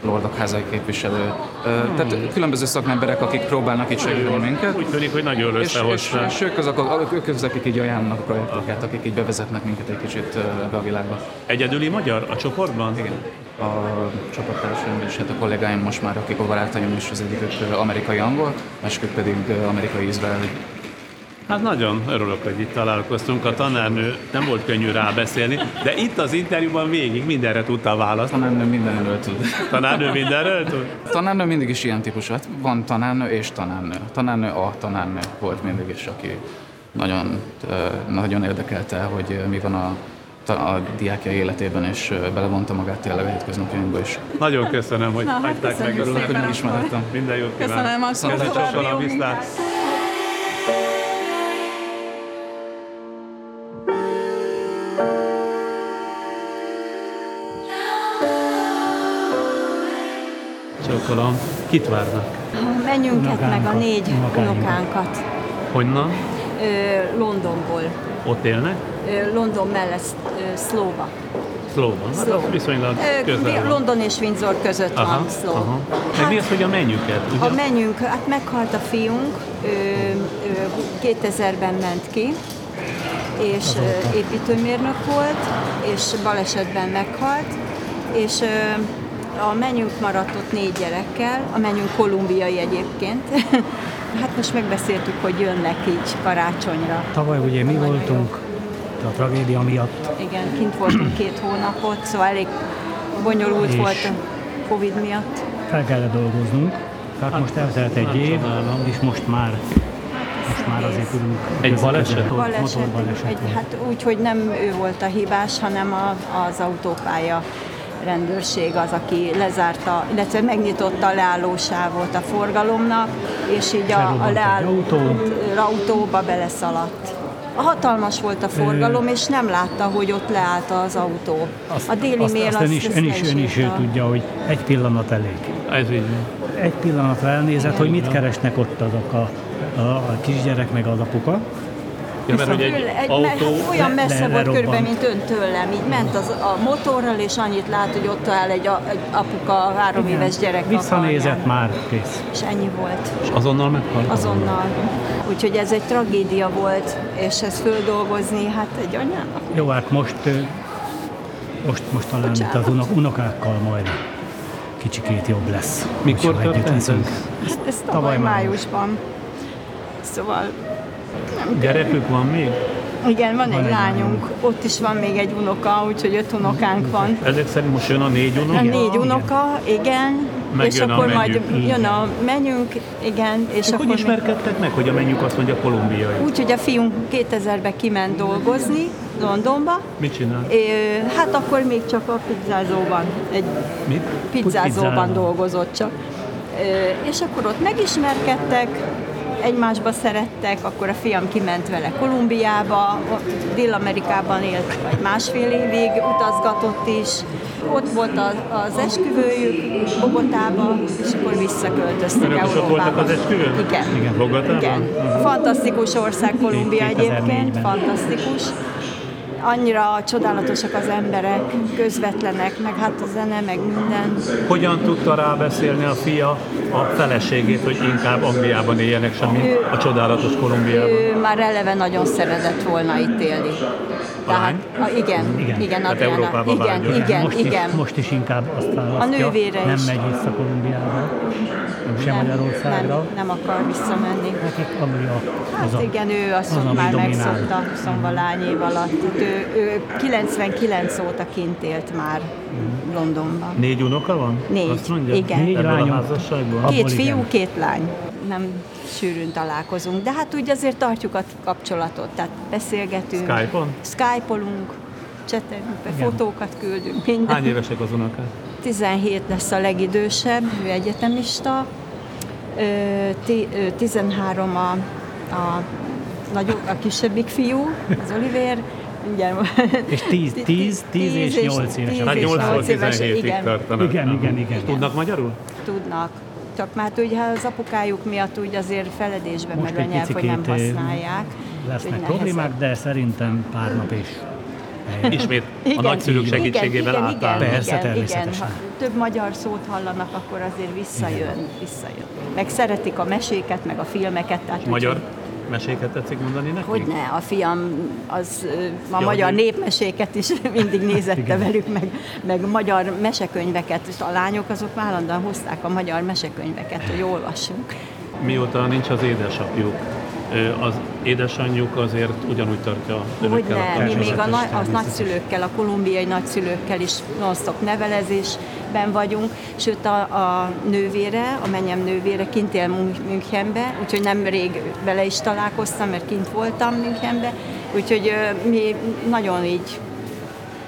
lordok házai képviselő. Hmm. Tehát különböző szakemberek, akik próbálnak itt segíteni minket. Úgy tűnik, hogy nagyon összehozta. És, és, és ők, azok, ők azok, akik így ajánlanak projekteket, akik így bevezetnek minket egy kicsit ebbe a világba. Egyedüli magyar a csoportban? Igen. A csapattársaim és hát a kollégáim most már, akik a barátaim is, az egyikük amerikai-angol, másikük pedig amerikai-izraeli. Hát nagyon örülök, hogy itt találkoztunk. A tanárnő nem volt könnyű rábeszélni, de itt az interjúban végig mindenre tudta választ. Tanárnő mindenről tud. Tanárnő mindenről tud? Tanárnő mindig is ilyen típusú. Hát van tanárnő és tanárnő. Tanárnő a tanárnő volt mindig is, aki nagyon, nagyon érdekelte, hogy mi van a a diákja életében, és belevonta magát tényleg a hétköznapjainkba is. Nagyon köszönöm, hogy Na, hagyták meg. Örülök, hogy megismerhettem. Minden jót kívánok. Köszönöm, akkor Köszönöm, viszlát. Csókolom. Kit várnak? Menjünket, meg a négy unokánkat. Honnan? Ö, Londonból. Ott élnek? Ö, London mellett ö, Szlóva. Slowban. Hát az viszonylag közel van. London és Windsor között Aha, van Slow. aha. Meg mi az, hogy a menjüket, ugye? A menjünk, hát meghalt a fiunk, ő, ő 2000-ben ment ki, és ö, építőmérnök volt, és balesetben meghalt, és ö, a menjünk maradt ott négy gyerekkel, a menjünk kolumbiai egyébként. hát most megbeszéltük, hogy jönnek így karácsonyra. Tavaly ugye mi voltunk a tragédia miatt. Igen, kint voltunk két hónapot, szóval elég bonyolult És- volt a Covid miatt. Fel kellett dolgoznunk. Tehát most eltelt egy év, és most már most már azért tudunk. Egy baleset? Baleset, Motorbaleset egy, hát úgy, hogy nem ő volt a hibás, hanem a, az autópálya rendőrség az, aki lezárta, illetve megnyitotta a leállósávot a forgalomnak, és így a, a leálló autó. autóba beleszaladt. A hatalmas volt a forgalom, és nem látta, hogy ott leállt az autó. a déli azt, mél azt ön is, ön is, ön is írta. tudja, hogy egy pillanat elég. Ez így van. Egy pillanatra elnézett, hogy mit keresnek ott azok a, a, a kisgyerek meg az apuka. Ja, mert hogy Ül- egy egy, autó... me- olyan le- messze le- volt körülbelül, lerobbant. mint ön tőlem. Így ment az, a motorral, és annyit lát, hogy ott áll egy, a, egy apuka, a három Igen. éves gyerek Visszanézett a már, kész. És ennyi volt. És azonnal meghalt? Azonnal. Úgyhogy ez egy tragédia volt, és ezt földolgozni, hát egy anyának. Jó, hát most, most, most talán itt az unok, unokákkal majd kicsikét jobb lesz. Mikor történt ez? Hát ez tavaly, Tavaly május. májusban. Szóval Gyerekük van még? igen, van, Van egy egy lányunk, ott is van még egy unoka, úgyhogy öt unokánk van. Ezek szerint most jön a négy unok? A négy unoka, igen, Meg és jön a akkor majd jön a menjünk, igen, és akkor hogy ismerkedtek meg, hogy a menjük azt mondja kolumbiai? úgy, hogy a fiunk 2000-ben kiment dolgozni Londonba, Mit csinál? Ö, hát akkor még csak a pizzázóban, egy Mit? pizzázóban Pizzában. dolgozott csak. Ö, És akkor ott megismerkedtek, egymásba szerettek, akkor a fiam kiment vele Kolumbiába, ott Dél-Amerikában élt vagy másfél évig, utazgatott is. Ott volt az, az esküvőjük Bogotába, és akkor visszaköltöztek Önök Európába. voltak az esküvőn? Igen. Igen. Bogotában? Igen. Fantasztikus ország Kolumbia 2004-ben. egyébként, fantasztikus. Annyira csodálatosak az emberek, közvetlenek, meg hát a zene, meg minden. Hogyan tudta rábeszélni a fia a feleségét, hogy inkább Angliában éljenek, semmi a csodálatos Kolumbiában? Ő már eleve nagyon szeretett volna itt élni. Tehát, a, igen, igen, igen, Hát Európába igen, vágyott. igen, most igen. Is, most is inkább azt választja, nővére nem is. megy vissza Kolumbiába, sem nem, Magyarországra. nem, nem akar visszamenni. Nekik Anglia az Hát a, igen, ő azt az, ami már dominál. megszokta szombalány év alatt. Ő, ő 99 óta kint élt már Londonban. Négy unoka van? Négy, igen. Négy lányom. a? Két fiú, igen. két lány. Nem sűrűn találkozunk, de hát úgy azért tartjuk a kapcsolatot, tehát beszélgetünk. Skype-on? Skype-olunk, csetelünk, be, Igen. fotókat küldünk, minden. Hány évesek az unokák? 17 lesz a legidősebb, ő egyetemista, Ö, ti- ö, 13 a, a, nagyobb, a kisebbik fiú, az Oliver, mindjárt És 10, 10, 10 és 8 éves. Hát és 8 nyolc éves, 17-ig igen, tartanak. Igen, igen, igen. Tudnak magyarul? tudnak. Csak már hát ugye az apukájuk miatt úgy azért feledésbe Most merül a nyelv, hogy nem ö, használják. Lesznek problémák, de szerintem pár nap is. Ismét a Igen, nagyszülők igen, segítségével igen, átállnak. igen, Persze, igen, igen. természetesen. Ha több magyar szót hallanak, akkor azért visszajön, visszajön. Meg szeretik a meséket, meg a filmeket. Tehát Magyar úgyhogy- meséket tetszik mondani nekik? Hogy ne, a fiam az a Ja, magyar hogy- népmeséket is mindig nézette velük, meg, meg magyar mesekönyveket, és a lányok azok állandóan hozták a magyar mesekönyveket, hogy olvassunk. Mióta nincs az édesapjuk, az édesanyjuk azért ugyanúgy tartja Hogy önökkel a ne, mi még a, na- a nagyszülőkkel, a kolumbiai nagyszülőkkel is non-stop nevelezésben vagyunk, sőt a, a nővére, a menyem nővére kint él Mün- Münchenbe, úgyhogy nemrég vele is találkoztam, mert kint voltam Münchenbe, úgyhogy mi nagyon így,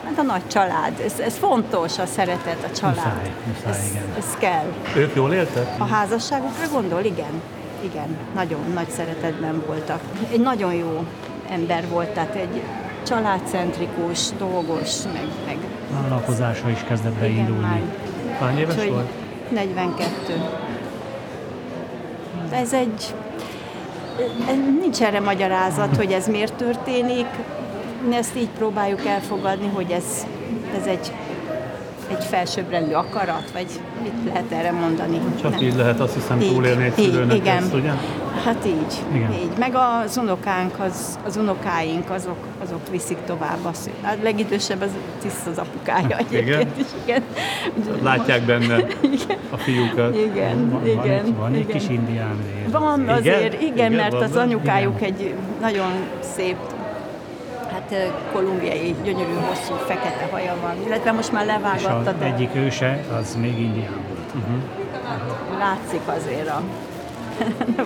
hát a nagy család, ez, ez fontos a szeretet, a család. Muszáj, muszáj, ez, igen. ez kell. Ők jól éltek? A házasságukra gondol? Igen. Igen, nagyon nagy szeretetben voltak. Egy nagyon jó ember volt, tehát egy családcentrikus, dolgos, meg, meg Vállalkozása is kezdett beindulni. már. Hány éves Úgyhogy volt? 42. Ez egy... Nincs erre magyarázat, hogy ez miért történik. Mi ezt így próbáljuk elfogadni, hogy ez, ez egy, egy felsőbbrendű akarat, vagy mit lehet erre mondani? Csak Nem. így lehet azt hiszem Így, túlélni egy szülőnek igen. ezt, ugye? Hát így, Igen. így. Meg az unokánk, az, az unokáink, azok, azok viszik tovább azt. A legidősebb az tiszta az apukája egyébként is, igen. Látják benne a fiúkat. Igen, Van, igen. van, egy, van egy igen. kis indián vér. Van Igen? azért, igen, Igen, mert van az anyukájuk egy nagyon szép, hát kolumbiai, gyönyörű, hosszú, fekete haja van, illetve most már És levágatta, az de egyik őse, az még indián volt. látszik azért a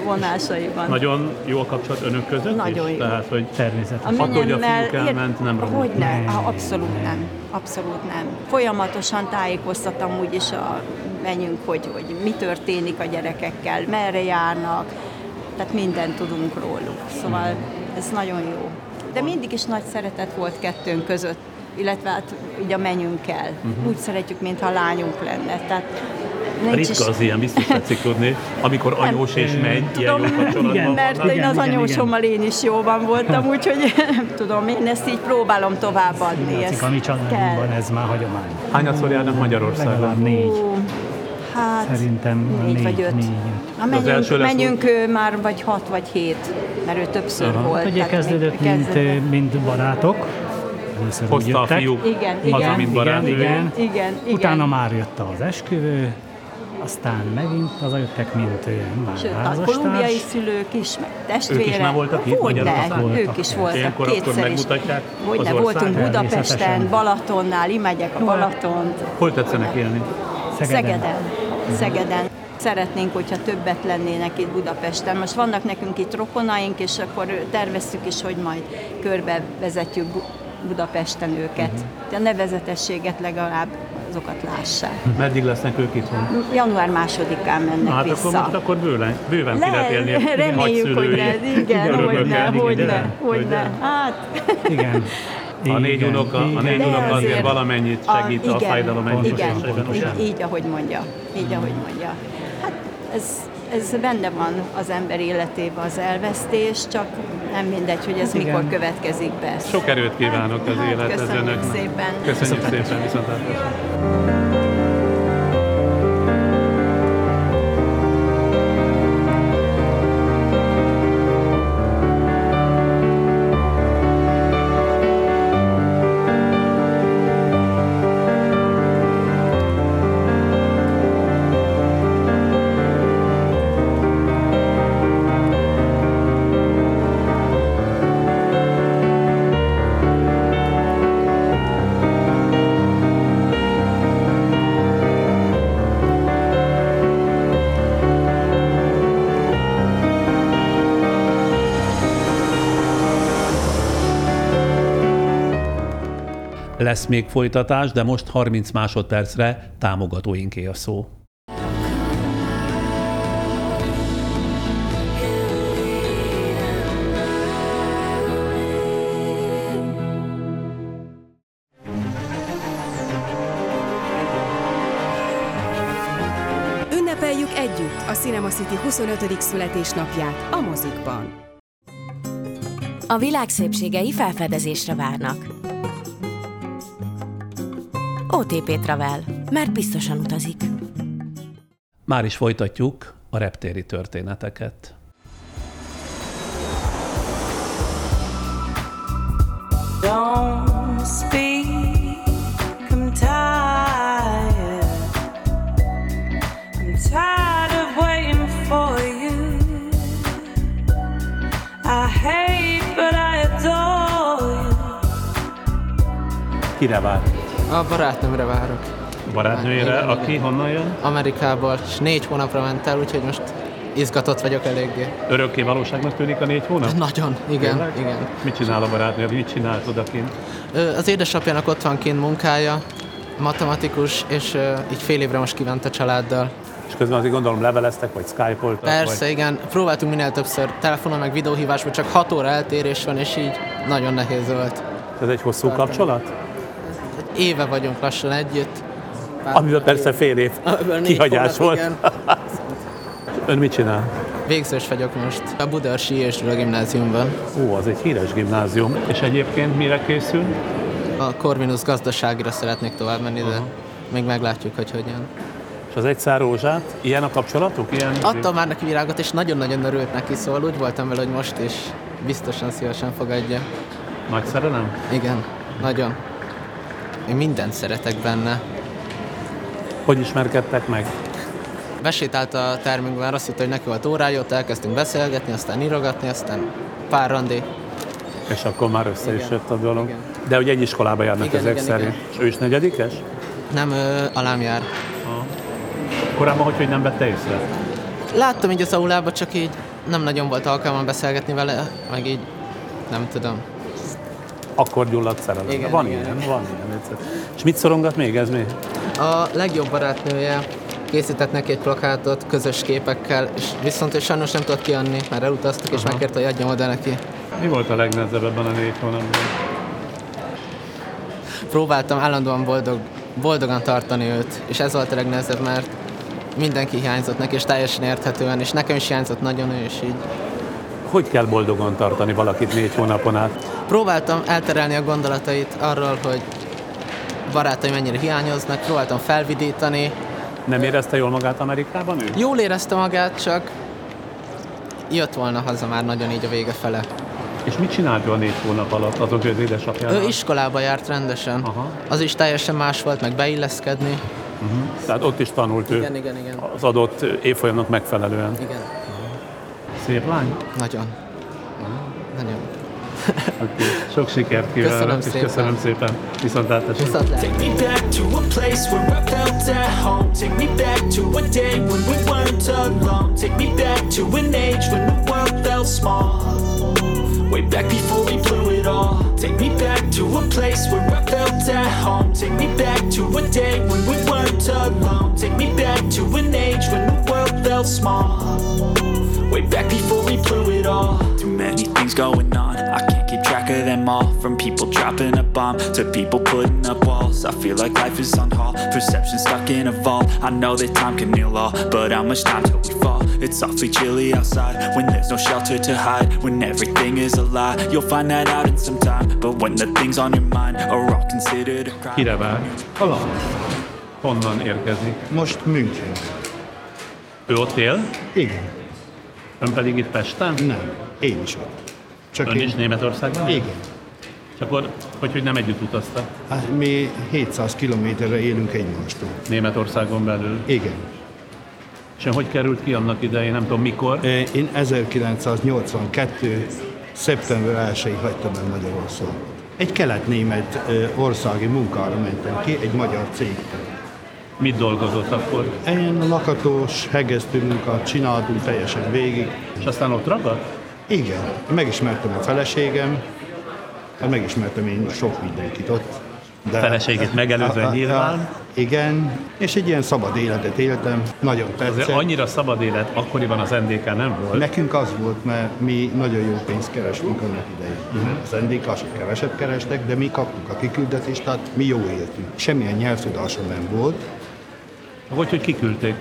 vonásaiban. Nagyon jó a kapcsolat önök között Nagyon is? jó. Tehát, hogy Természetesen. Attól, hogy a fiúk elment, nem romlott. Hogy ne, abszolút nem. Abszolút nem. Folyamatosan tájékoztatom úgyis a menjünk, hogy, hogy mi történik a gyerekekkel, merre járnak, tehát mindent tudunk róluk. Szóval ez nagyon jó. De mindig is nagy szeretet volt kettőnk között, illetve hát így a menyünkkel. Mhm. Úgy szeretjük, mintha lányunk lenne. Tehát nincs is- ritka az ilyen, biztos tetszik tudni, amikor anyós és megy, ilyen jó kapcsolatban Igen, mert vannak. én Igen, az igen, anyósommal én is jóban voltam, úgyhogy nem tudom, én ezt így próbálom továbbadni. Látszik, ezt a mi kell. családunkban ez már hagyomány. Hányadszor járnak Magyarországon? Legalább négy. Hát Szerintem négy, négy, vagy öt. négy, az menjünk, lesz menjünk ő már vagy hat vagy hét, mert ő többször Aha. volt. Ugye kezdődött, mint, kezdődött. mint barátok. Először Hozta a fiúk Igen, haza, igen. mint barát. Igen, igen. Igen, igen. Utána már jött az esküvő, aztán megint hazajöttek, mint már Sőt, a kolumbiai házastárs. szülők is, meg testvérek. Ők is már voltak itt Hogyne, Magyarországon? ők is voltak Ilyenkor akkor megmutatják Hogyne, az voltunk? Budapesten. Balatonnál, imádják a Balatont. Hol tetszenek élni? Szegeden. Szegeden. Szegeden. Szeretnénk, hogyha többet lennének itt Budapesten. Most vannak nekünk itt rokonaink, és akkor terveztük is, hogy majd körbe vezetjük Bu- Budapesten őket. De a nevezetességet legalább azokat lássák. Meddig lesznek ők itthon? Január másodikán mennek hát vissza. akkor most akkor bőven, bőven a reméljük, hogy ne, igen, örömökkel. hogyne, Igen, hogyne, igen. hogyne. Hát, Igen. A négy Igen, unoka, a négy unoka azért azért valamennyit a- segít a, igen, fájdalom igen, enyhítésében. így, így, ahogy mondja. Így, ahogy mondja. Hát ez, ez benne van az ember életében az elvesztés, csak nem mindegy, hogy ez Igen. mikor következik be. Sok erőt kívánok az Hát, élethez köszönjük önöknek. szépen. Köszönjük szépen, viszontlátásra. Lesz még folytatás, de most 30 másodpercre támogatóinké a szó. Ünnepeljük együtt a Cinema City 25. születésnapját a mozikban. A világ szépségei felfedezésre várnak. OTP Travel, mert biztosan utazik. Már is folytatjuk a reptéri történeteket. Don't speak, I'm tired. I'm tired of waiting for you. I hate, but I adore you. Kire vár? A barátnőmre várok. Barátnőjére, aki honnan jön? Amerikából, és négy hónapra ment el, úgyhogy most izgatott vagyok eléggé. Örökké valóságnak tűnik a négy hónap? Nagyon, igen, Tényleg? igen. Mit csinál a barátnő? Mit csinált odakint? Az édesapjának ott van kint munkája, matematikus, és így fél évre most kívánt a családdal. És közben azért gondolom leveleztek, vagy skype-oltak? Persze, vagy... igen. Próbáltunk minél többször telefonon, meg videóhívásban, csak 6 óra eltérés van, és így nagyon nehéz volt. Ez egy hosszú kapcsolat? Éve vagyunk lassan együtt. Pár Amiben persze fél év kihagyás volt. Ön mit csinál? Végzős vagyok most a Budaörsi és Gyula gimnáziumban. Ó, az egy híres gimnázium. És egyébként mire készül? A Corvinus gazdaságira szeretnék tovább menni, de még meglátjuk, hogy hogyan. És az egy szár rózsát? Ilyen a kapcsolatuk? Ilyen... Adtam már neki virágot, és nagyon-nagyon örült neki, szóval úgy voltam vele, hogy most is biztosan szívesen fogadja. Nagy szerelem? Igen, nagyon. Én mindent szeretek benne. Hogy ismerkedtek meg? Besétált a termünkben, azt hitt, hogy neki volt órája, ott elkezdtünk beszélgetni, aztán írogatni, aztán pár randi. És akkor már össze is Igen. jött a dolog. Igen. De hogy egy iskolába járnak Igen, ezek igen, szerint. igen. És ő is negyedikes? Nem, ö, alám jár. Korábban hogy, hogy nem vette észre? Láttam így az aulába, csak így nem nagyon volt alkalmam beszélgetni vele, meg így nem tudom. Akkor gyulladt szerelem. Igen, van igen. ilyen, van ilyen. egyszer. És mit szorongat még ez mi? A legjobb barátnője készített neki egy plakátot közös képekkel, és viszont ő sajnos nem tudott kiadni, mert elutaztak, és Aha. megkérte, hogy adjam oda neki. Mi volt a legnehezebb ebben a négy hónapban? Próbáltam állandóan boldog, boldogan tartani őt, és ez volt a legnehezebb, mert mindenki hiányzott neki, és teljesen érthetően, és nekem is hiányzott nagyon ő, és így Hogy kell boldogan tartani valakit négy hónapon át? próbáltam elterelni a gondolatait arról, hogy barátai mennyire hiányoznak, próbáltam felvidítani. Nem érezte jól magát Amerikában ő? Jól érezte magát, csak jött volna haza már nagyon így a vége fele. És mit csinált ő a négy hónap alatt azok, hogy az édesapjával? Ő iskolába járt rendesen. Aha. Az is teljesen más volt, meg beilleszkedni. Uh-huh. Tehát ott is tanult ő Igen, igen, igen. az adott évfolyamnak megfelelően. Igen. Szép lány? Nagyon. Nagyon. Okay. Sok sikert kívánok, Köszönöm és szépen. köszönöm szépen. Viszontlátásra. Viszontlátásra. Take me back to a place where I felt at home. Take me back to a day when we weren't alone. Take me back to an age when the world felt small. Way back before we blew it all. Take me back to a place where I felt at home. Take me back to a day when we weren't alone. Take me back to an age when the world felt small. Way back before we blew it all. Too many things going on. I can't keep track of them them all. From people dropping a bomb to people putting up walls. I feel like life is on hold, perception stuck in a vault. I know that time can heal all, but how much time till we fall? It's awfully chilly outside when there's no shelter to hide. When everything is a lie, you'll find that out in some time. But when the things on your mind are all considered a crime. Kire vár? Hala. Honnan érkezik? Most München. Ő ott él? Igen. Ön pedig itt Pesten? Nem. Én is ott. Csak Ön én- is Németországban? Igen. És akkor, hogy, hogy nem együtt utaztak? Hát mi 700 kilométerre élünk egymástól. Németországon belül? Igen. És hogy került ki annak idején, nem tudom mikor? Én 1982. szeptember 1-ig hagytam el Magyarországot. Egy kelet-német országi munkára mentem ki, egy magyar cégtől. Mit dolgozott akkor? Én lakatós, hegesztő munkát csináltunk teljesen végig. És aztán ott ragadt? Igen. Megismertem a feleségem, hát megismertem én sok mindenkit ott. A feleségét megelőzően nyilván. Igen, és egy ilyen szabad életet éltem, nagyon Azért tetszett. annyira szabad élet akkoriban az NDK nem volt. Nekünk az volt, mert mi nagyon jó pénzt kerestünk annak idején. Mhm. Az NDK-sok keveset kerestek, de mi kaptuk a kiküldetést, tehát mi jó éltünk. Semmilyen nyelvtudásom nem volt. Hogy, hogy kiküldték?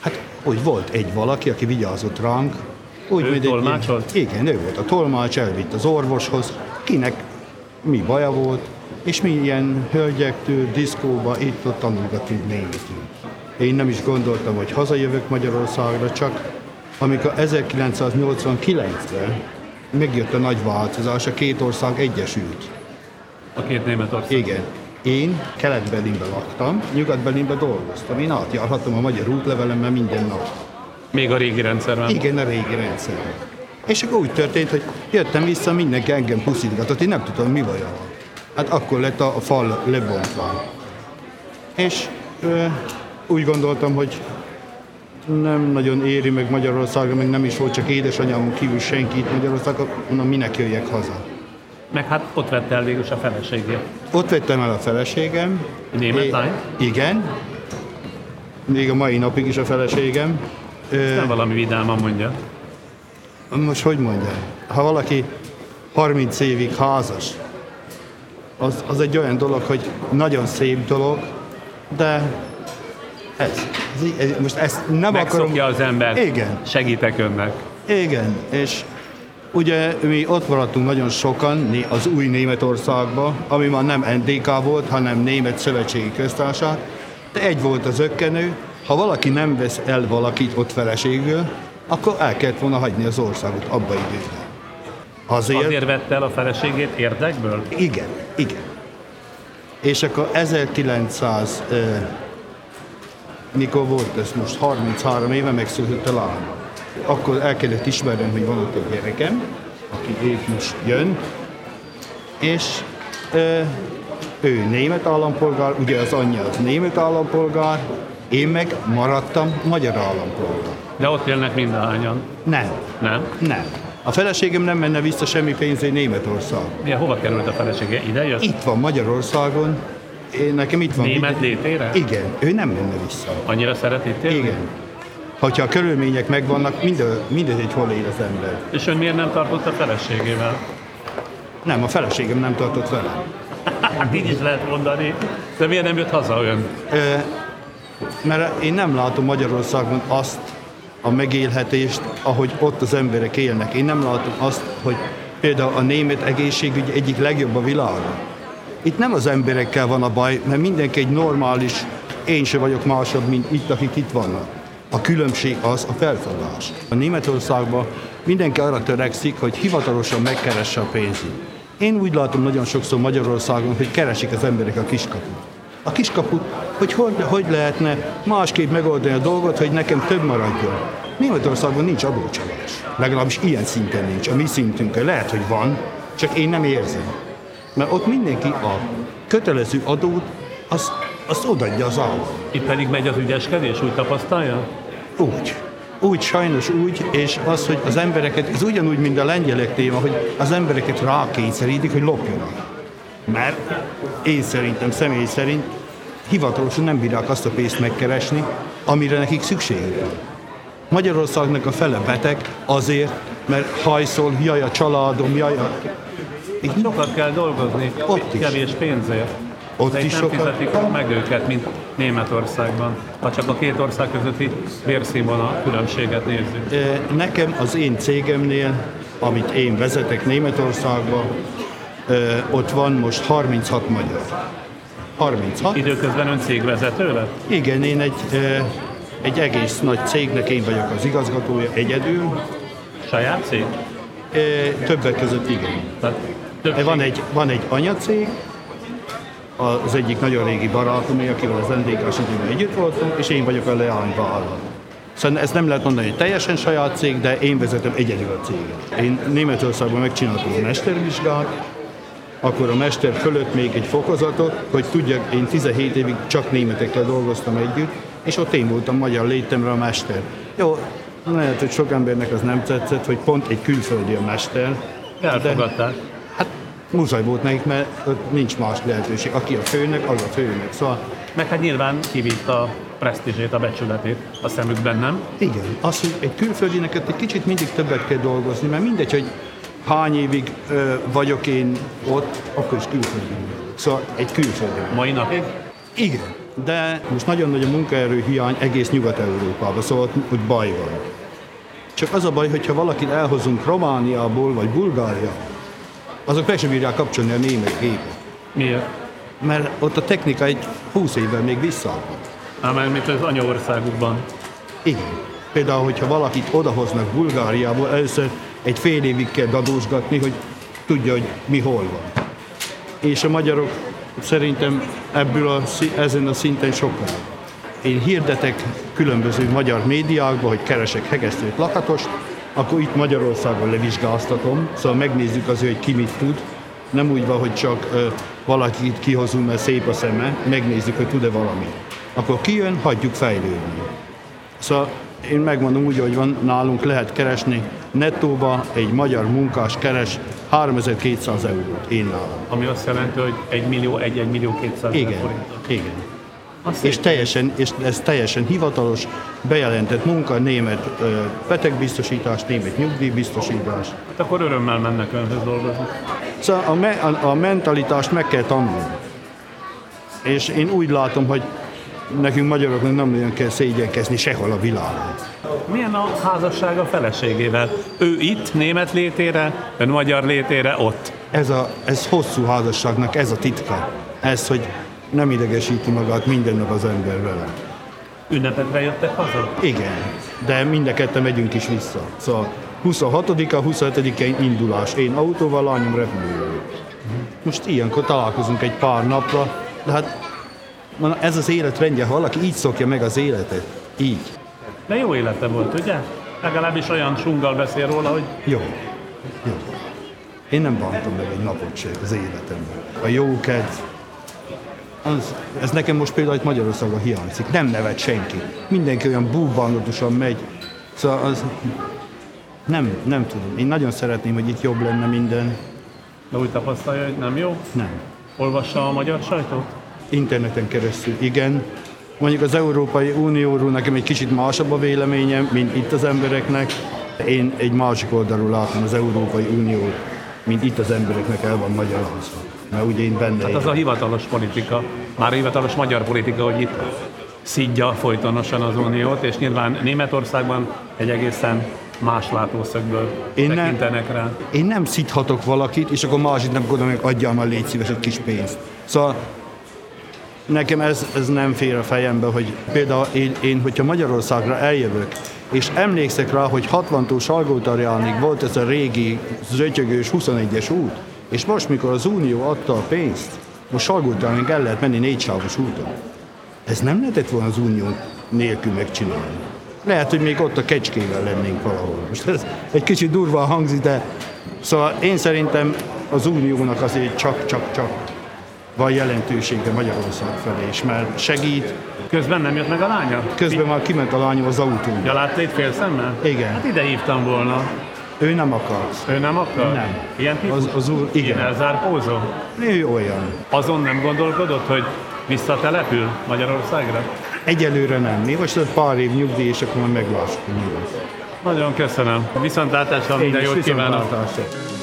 Hát, hogy volt egy valaki, aki vigyázott ránk. Úgy, Ő mint egy tolmácsolt? Igen, ő volt a tolmács, elvitt az orvoshoz, kinek mi baja volt, és mi ilyen hölgyektől, diszkóba itt-ott tanulgattunk németül. Én nem is gondoltam, hogy hazajövök Magyarországra, csak amikor 1989-ben megjött a nagy változás, a két ország egyesült. A két Németország. Igen. Én Kelet-Berlinben laktam, Nyugat-Berlinben dolgoztam. Én átjárhattam a magyar útlevelemmel minden nap. Még a régi rendszerben? Igen, a régi rendszerben. És akkor úgy történt, hogy jöttem vissza, mindenki engem puszítgatott, én nem tudtam, mi baj van. Hát akkor lett a, a fal lebontva. És ö, úgy gondoltam, hogy nem nagyon éri meg Magyarországra, meg nem is volt csak édesanyám kívül senki itt Magyarországon, mondom, minek jöjjek haza. Meg hát ott vette el végül a feleségét. Ott vettem el a feleségem. Német É- lány? Igen. Még a mai napig is a feleségem. Ezt nem valami vidáman mondja. Most hogy mondjam? Ha valaki 30 évig házas, az, az egy olyan dolog, hogy nagyon szép dolog, de ez, ez, ez most ezt nem Megszokja akarom... az ember. Igen. Segítek önnek. Igen, és ugye mi ott maradtunk nagyon sokan az új Németországba, ami már nem NDK volt, hanem Német Szövetségi Köztársaság, de egy volt az ökkenő, ha valaki nem vesz el valakit ott feleségül, akkor el kellett volna hagyni az országot abba időben. Azért, Azért vette el a feleségét érdekből? igen, igen. És akkor 1900, ö, mikor volt ez most, 33 éve megszületett a lány. Akkor el kellett ismernem, hogy van ott egy gyerekem, aki épp most jön, és ö, ő német állampolgár, ugye az anyja az német állampolgár, én meg maradtam magyar állampolgár. De ott élnek mindahányan. Nem. Nem? Nem. A feleségem nem menne vissza semmi pénzé Németország. Milyen, hova került a felesége? Ide jött? Itt van Magyarországon, én, nekem itt van. Német létére? Igen, ő nem menne vissza. Annyira szeret itt élni? Igen. Hogyha a körülmények megvannak, minden, mindegy, hol él az ember. És ön miért nem tartott a feleségével? Nem, a feleségem nem tartott velem. Hát így is lehet mondani. De miért nem jött haza ön? Ö, mert én nem látom Magyarországon azt a megélhetést, ahogy ott az emberek élnek. Én nem látom azt, hogy például a német egészségügy egyik legjobb a világon. Itt nem az emberekkel van a baj, mert mindenki egy normális, én se vagyok másabb, mint itt, akik itt vannak. A különbség az a felfogás. A Németországban mindenki arra törekszik, hogy hivatalosan megkeresse a pénzét. Én úgy látom nagyon sokszor Magyarországon, hogy keresik az emberek a kiskaput. A kiskaput, hogy hogy, hogy lehetne másképp megoldani a dolgot, hogy nekem több maradjon. Németországban nincs adócsalás. Legalábbis ilyen szinten nincs. A mi szintünkön lehet, hogy van, csak én nem érzem. Mert ott mindenki a kötelező adót, azt, azt odaadja az állam. Itt pedig megy az ügyeskedés, úgy tapasztalja? Úgy. Úgy, sajnos úgy, és az, hogy az embereket, ez ugyanúgy, mint a lengyelek téma, hogy az embereket rákényszerítik, hogy lopjanak. Mert én szerintem, személy szerint hivatalosan nem bírják azt a pénzt megkeresni, amire nekik szükségük van. Magyarországnak a fele beteg azért, mert hajszol, jaj a családom, jaj a... Itt sokat kell dolgozni, Ott is. kevés pénzért. Ott De is nem sokat- fizetik meg őket, mint Németországban. Ha csak a két ország közötti bérszínvonal különbséget nézzük. Nekem az én cégemnél, amit én vezetek Németországba, ott van most 36 magyar. 36? Időközben ön cégvezető lett? Igen, én egy, egy egész nagy cégnek én vagyok az igazgatója egyedül. Saját cég? Többek között igen. Tehát Van egy, van egy anyacég, az egyik nagyon régi barátom, akivel az NDK-s együtt voltunk, és én vagyok a leányvállalat. Szóval ezt nem lehet mondani, hogy teljesen saját cég, de én vezetem egyedül a céget. Én Németországban megcsináltam a mestervizsgát, akkor a mester fölött még egy fokozatot, hogy tudjak, én 17 évig csak németekkel dolgoztam együtt, és ott én voltam magyar létemre a mester. Jó, lehet, hogy sok embernek az nem tetszett, hogy pont egy külföldi a mester. Elfogadták. Hát muszáj volt nekik, mert ott nincs más lehetőség. Aki a főnök, az a főnök. Szóval Meg hát nyilván kivitt a presztízsét, a becsületét a szemükben, nem? Igen, az, hogy egy külföldinek egy kicsit mindig többet kell dolgozni, mert mindegy, hogy hány évig ö, vagyok én ott, akkor is külföldi. vagyok. Szóval egy külföldi. Mai napig? Igen, de most nagyon nagy a munkaerő hiány egész Nyugat-Európában, szóval ott, ott baj van. Csak az a baj, hogyha valakit elhozunk Romániából vagy Bulgáriából, azok meg sem bírják kapcsolni a német gépet. Miért? Mert ott a technika egy 20 évvel még visszaadott. Ám mert mint az anyaországukban. Igen. Például, hogyha valakit odahoznak Bulgáriából, először egy fél évig kell dadósgatni, hogy tudja, hogy mi hol van. És a magyarok szerintem ebből a, ezen a szinten sokkal. Én hirdetek különböző magyar médiákban, hogy keresek hegesztőt, lakatost, akkor itt Magyarországon levizsgáztatom, szóval megnézzük az, hogy ki mit tud. Nem úgy van, hogy csak ö, valakit kihozunk, mert szép a szeme, megnézzük, hogy tud-e valamit. Akkor kijön, hagyjuk fejlődni. Szóval én megmondom úgy, hogy van, nálunk lehet keresni nettóba egy magyar munkás keres 3200 eurót én nálam. Ami azt jelenti, hogy 1 millió, 1, 1 millió 200 Igen, forint. igen. És teljesen, és ez teljesen hivatalos, bejelentett munka, német ö, betegbiztosítás, német nyugdíjbiztosítás. Hát akkor örömmel mennek önhöz dolgozni. Szóval a, me, a, a mentalitást meg kell tanulni. És én úgy látom, hogy nekünk magyaroknak nem nagyon kell szégyenkezni sehol a világon. Milyen a házasság a feleségével? Ő itt, német létére, ön magyar létére ott. Ez, a, ez hosszú házasságnak ez a titka. Ez, hogy nem idegesíti magát minden nap az ember vele. Ünnepekre jöttek haza? Igen, de mind a ketten megyünk is vissza. Szóval 26-a, 27-én indulás. Én autóval, lányom repülővel. Most ilyenkor találkozunk egy pár napra, de hát ez az életrendje, ha valaki így szokja meg az életet, így. De jó élete volt, ugye? Legalábbis olyan sunggal beszél róla, hogy Jó. Jó. Én nem bántam meg egy napot se az életemben. A jó kedv, az, ez nekem most például itt Magyarországon hiányzik. Nem nevet senki. Mindenki olyan búbánatosan megy. Szóval az... Nem, nem tudom. Én nagyon szeretném, hogy itt jobb lenne minden. de úgy tapasztalja, hogy nem jó. Nem. Olvassa a magyar sajtót? Interneten keresztül, igen. Mondjuk az Európai Unióról nekem egy kicsit másabb a véleményem, mint itt az embereknek. Én egy másik oldalról látom az Európai Uniót, mint itt az embereknek el van magyarázva. Mert ugye én benne Hát az a hivatalos politika, már a hivatalos magyar politika, hogy itt szidja folytonosan az uniót, és nyilván Németországban egy egészen más látószögből Én nem- tekintenek rá. Én nem szidhatok valakit, és akkor másik nem gondolom, hogy adjam már légy szíves egy kis pénzt. Szóval nekem ez, ez nem fér a fejembe, hogy például én, én, hogyha Magyarországra eljövök, és emlékszek rá, hogy 60-tól Salgótarjánig volt ez a régi zötyögős 21-es út, és most, mikor az Unió adta a pénzt, most Salgótarjánig el lehet menni négy sávos úton. Ez nem lehetett volna az Unió nélkül megcsinálni. Lehet, hogy még ott a kecskével lennénk valahol. Most ez egy kicsit durva hangzik, de szóval én szerintem az Uniónak azért csak-csak-csak van jelentősége Magyarország felé is, mert segít. Közben nem jött meg a lánya? Közben már kiment a lányom az autón. Ja, látta itt fél szemmel? Igen. Hát ide hívtam volna. Ő nem akar. Ő nem akar? Nem. Ilyen típus? Az, az úr, igen. elzárkózó? Ő olyan. Azon nem gondolkodott, hogy visszatelepül Magyarországra? Egyelőre nem. Mi most egy pár év nyugdíj, és akkor majd meglássuk, mi. Nagyon köszönöm. Viszontlátásra minden Én jót kívánok. viszontlátásra.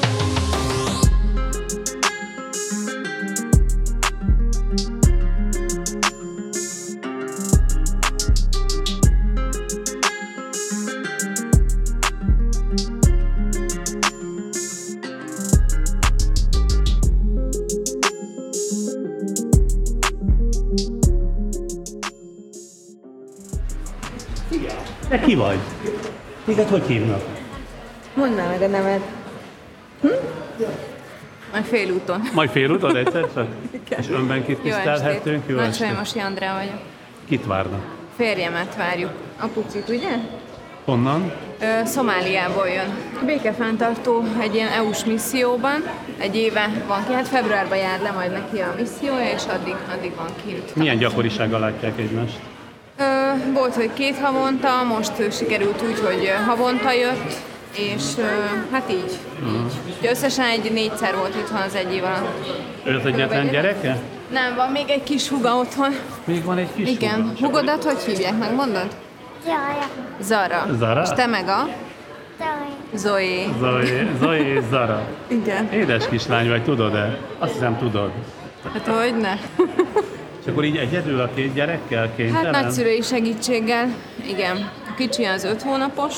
Hogy hívnak? Mondd már meg a neved. Hm? Majd félúton. Majd félúton egyszer csak? És önben kit Jó tisztelhetünk? estét. Jó Nagy estét. Sajmosi Andrea vagyok. Kit várnak? Férjemet várjuk. Apucit, ugye? Honnan? Ö, Szomáliából jön. Békefenntartó egy ilyen EU-s misszióban. Egy éve van ki, hát februárban jár le majd neki a missziója, és addig, addig van kint. Milyen gyakorisággal látják egymást? Volt, hogy két havonta, most sikerült úgy, hogy havonta jött, és hát így. Mhm. Úgyhogy Összesen egy négyszer volt itthon az egy év alatt. Ő az egyetlen gyereke? Nem, van még egy kis huga otthon. Még van egy kis Igen. huga. Hugodat hogy hívják, megmondod? Zara. Zara. Zara? És te meg a? Zoe. Zoe, Zoe és Zara. Igen. Édes kislány vagy, tudod-e? Azt hiszem tudod. Hát hogy ne? Akkor így egyedül a két gyerekkel kénytelen? Hát nagyszülői segítséggel, igen. A kicsi az öt hónapos,